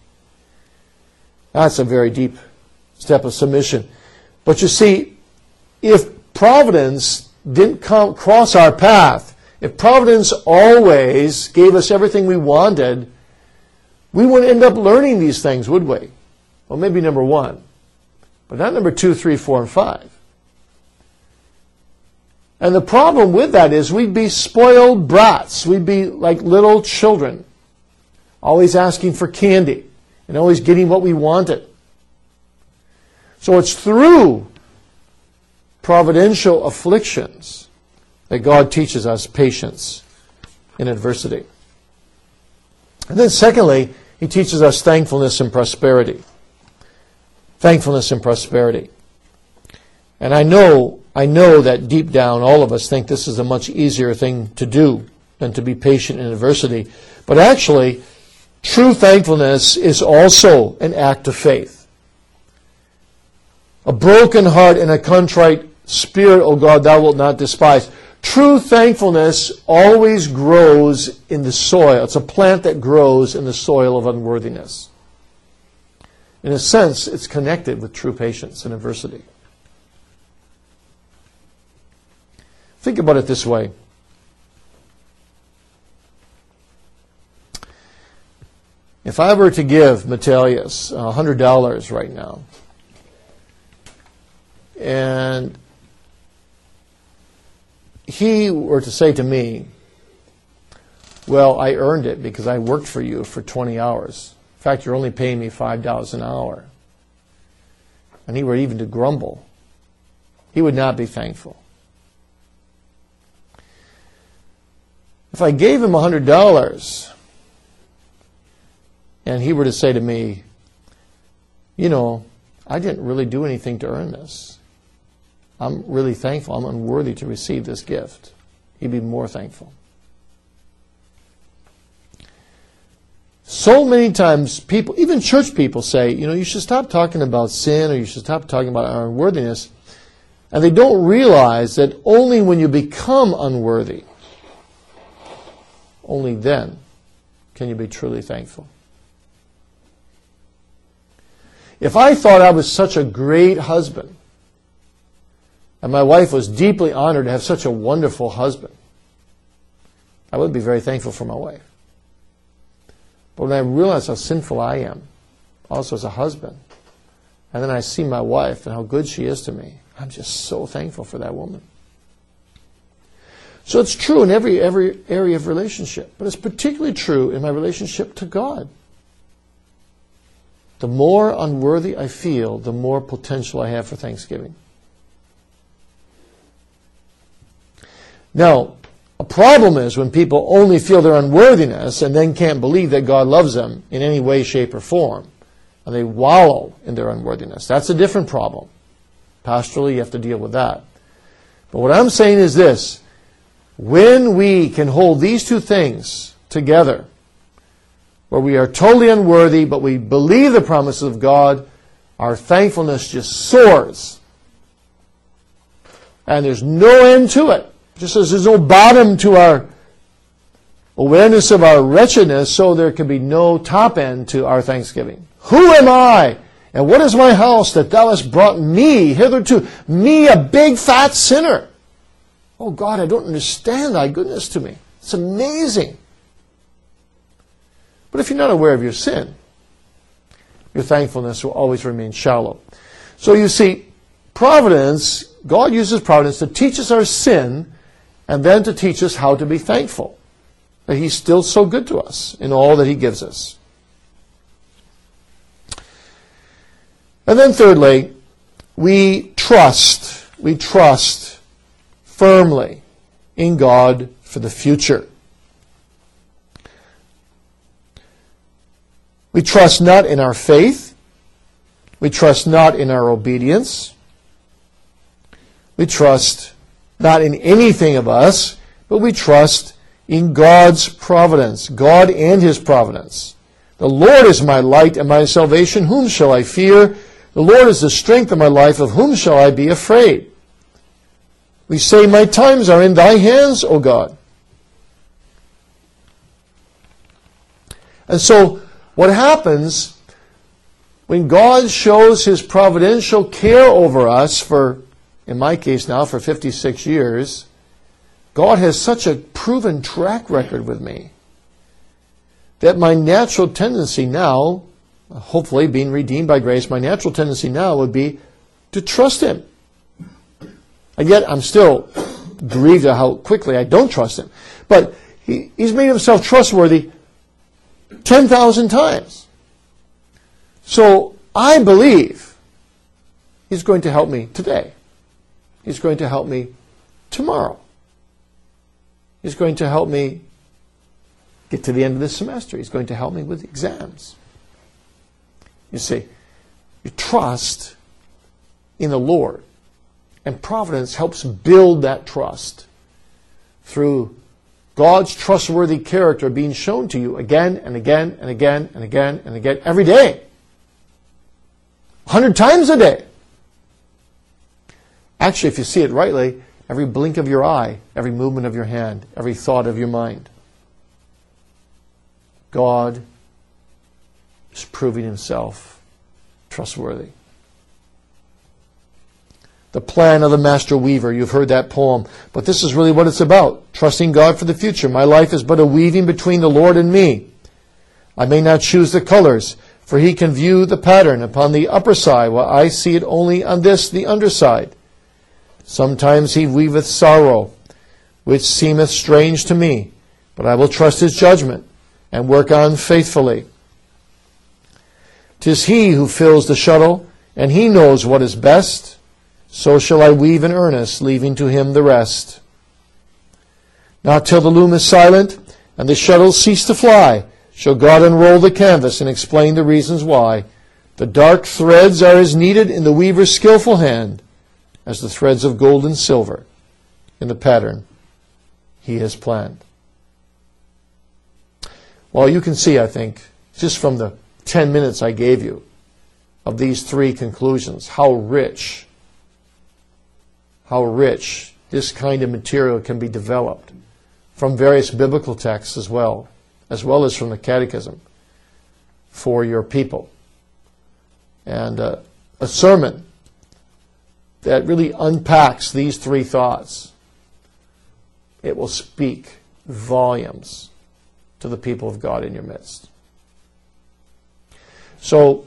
That's a very deep step of submission. But you see, if providence didn't come, cross our path, if providence always gave us everything we wanted, we wouldn't end up learning these things, would we? Well, maybe number one, but not number two, three, four, and five. And the problem with that is we'd be spoiled brats. We'd be like little children, always asking for candy and always getting what we wanted. So it's through providential afflictions that God teaches us patience in adversity. And then, secondly, He teaches us thankfulness and prosperity. Thankfulness and prosperity. And I know, I know that deep down all of us think this is a much easier thing to do than to be patient in adversity. But actually, true thankfulness is also an act of faith. A broken heart and a contrite spirit, O God, thou wilt not despise. True thankfulness always grows in the soil. It's a plant that grows in the soil of unworthiness. In a sense, it's connected with true patience and adversity. Think about it this way. If I were to give Metalius $100 right now, and he were to say to me, Well, I earned it because I worked for you for 20 hours. In fact, you're only paying me $5 an hour. And he were even to grumble, he would not be thankful. If I gave him $100 and he were to say to me, You know, I didn't really do anything to earn this. I'm really thankful. I'm unworthy to receive this gift. He'd be more thankful. So many times, people, even church people, say, you know, you should stop talking about sin or you should stop talking about our unworthiness. And they don't realize that only when you become unworthy, only then can you be truly thankful. If I thought I was such a great husband, and my wife was deeply honored to have such a wonderful husband. I would be very thankful for my wife. But when I realize how sinful I am, also as a husband, and then I see my wife and how good she is to me, I'm just so thankful for that woman. So it's true in every, every area of relationship, but it's particularly true in my relationship to God. The more unworthy I feel, the more potential I have for thanksgiving. Now, a problem is when people only feel their unworthiness and then can't believe that God loves them in any way, shape, or form. And they wallow in their unworthiness. That's a different problem. Pastorally, you have to deal with that. But what I'm saying is this when we can hold these two things together, where we are totally unworthy, but we believe the promises of God, our thankfulness just soars. And there's no end to it. Just as there's no bottom to our awareness of our wretchedness, so there can be no top end to our thanksgiving. Who am I? And what is my house that thou hast brought me hitherto? Me, a big fat sinner. Oh God, I don't understand thy goodness to me. It's amazing. But if you're not aware of your sin, your thankfulness will always remain shallow. So you see, providence, God uses providence to teach us our sin and then to teach us how to be thankful that He's still so good to us in all that He gives us. And then, thirdly, we trust, we trust firmly in God for the future. We trust not in our faith. We trust not in our obedience. We trust not in anything of us, but we trust in God's providence, God and His providence. The Lord is my light and my salvation. Whom shall I fear? The Lord is the strength of my life. Of whom shall I be afraid? We say, My times are in thy hands, O God. And so, what happens when God shows his providential care over us for, in my case now, for 56 years, God has such a proven track record with me that my natural tendency now, hopefully being redeemed by grace, my natural tendency now would be to trust him. And yet I'm still grieved at how quickly I don't trust him. But he, he's made himself trustworthy 10,000 times. So I believe he's going to help me today. He's going to help me tomorrow. He's going to help me get to the end of this semester. He's going to help me with exams. You see, you trust in the Lord. And providence helps build that trust through God's trustworthy character being shown to you again and again and again and again and again every day. A hundred times a day. Actually, if you see it rightly, every blink of your eye, every movement of your hand, every thought of your mind. God is proving himself trustworthy. The plan of the master weaver. You've heard that poem. But this is really what it's about. Trusting God for the future. My life is but a weaving between the Lord and me. I may not choose the colors, for he can view the pattern upon the upper side, while I see it only on this, the underside. Sometimes he weaveth sorrow, which seemeth strange to me, but I will trust his judgment and work on faithfully. Tis he who fills the shuttle, and he knows what is best. So shall I weave in earnest, leaving to him the rest. Not till the loom is silent and the shuttles cease to fly shall God unroll the canvas and explain the reasons why. The dark threads are as needed in the weaver's skillful hand as the threads of gold and silver in the pattern he has planned. Well, you can see, I think, just from the 10 minutes I gave you of these three conclusions, how rich, how rich this kind of material can be developed from various biblical texts as well, as well as from the Catechism for your people. And uh, a sermon that really unpacks these three thoughts, it will speak volumes to the people of God in your midst. So,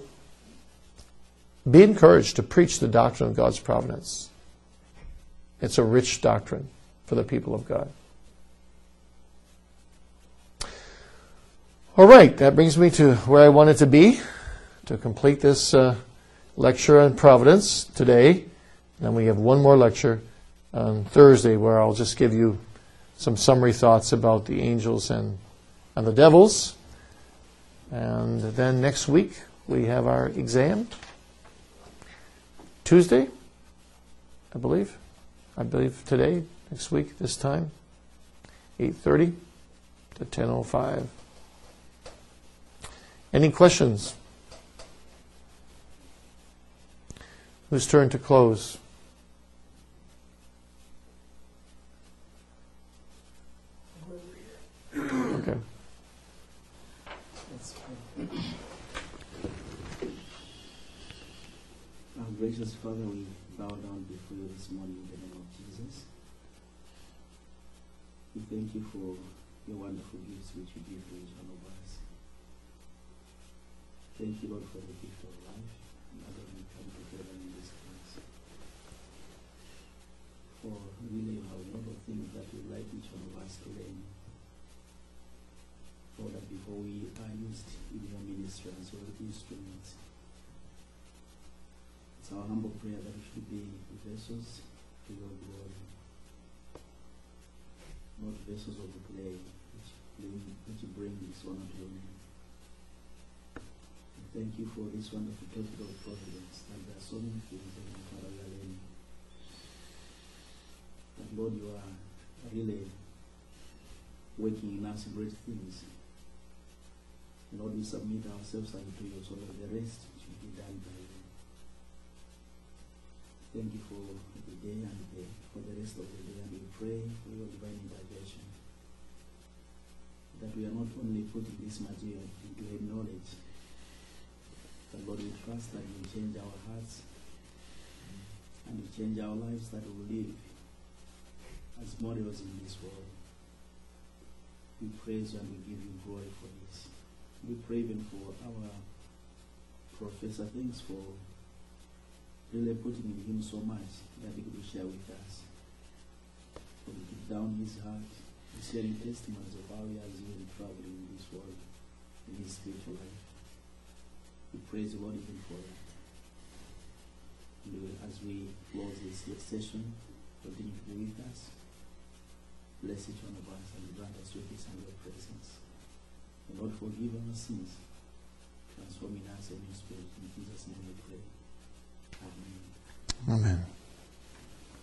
be encouraged to preach the doctrine of God's providence. It's a rich doctrine for the people of God. All right, that brings me to where I wanted to be to complete this uh, lecture on providence today. Then we have one more lecture on Thursday where I'll just give you some summary thoughts about the angels and, and the devils. And then next week we have our exam. Tuesday, I believe. I believe today, next week, this time, 8.30 to 10.05. Any questions? Whose turn to close? Okay. Our gracious Father, we bow down before you this morning in the name of Jesus. We thank you for your wonderful gifts which you give to each one of us. Thank you, Lord, for the gift of life. Now that we come together in this place. For really how noble things that you like each one of us to learn. That before we are used in your ministry as your instruments. It's our humble prayer that we should be vessels to your glory, not vessels of the clay, which which bring this honor to your name. Thank you for this wonderful topic of providence. And there are so many things that we are learning. But Lord, you are really working in us great things. Lord, we submit ourselves unto you so that the rest should be done by you. Thank you for the day and the, for the rest of the day, and we pray for your divine intervention. That we are not only putting this material into a knowledge, But Lord, we trust that you change our hearts and you change our lives that we live as models in this world. We praise you and we give you glory for this. We pray even for our professor. Thanks for really putting in him so much that he could share with us. For deep down his heart, sharing testimonies of how he has been traveled in this world, in his spiritual life. We praise the Lord even for that. And as we close this session, continue to be with us. Bless each one of us and grant us your peace and your presence. Lord, forgive our sins. Transforming us in your spirit. In Jesus' name we pray. Amen. Amen.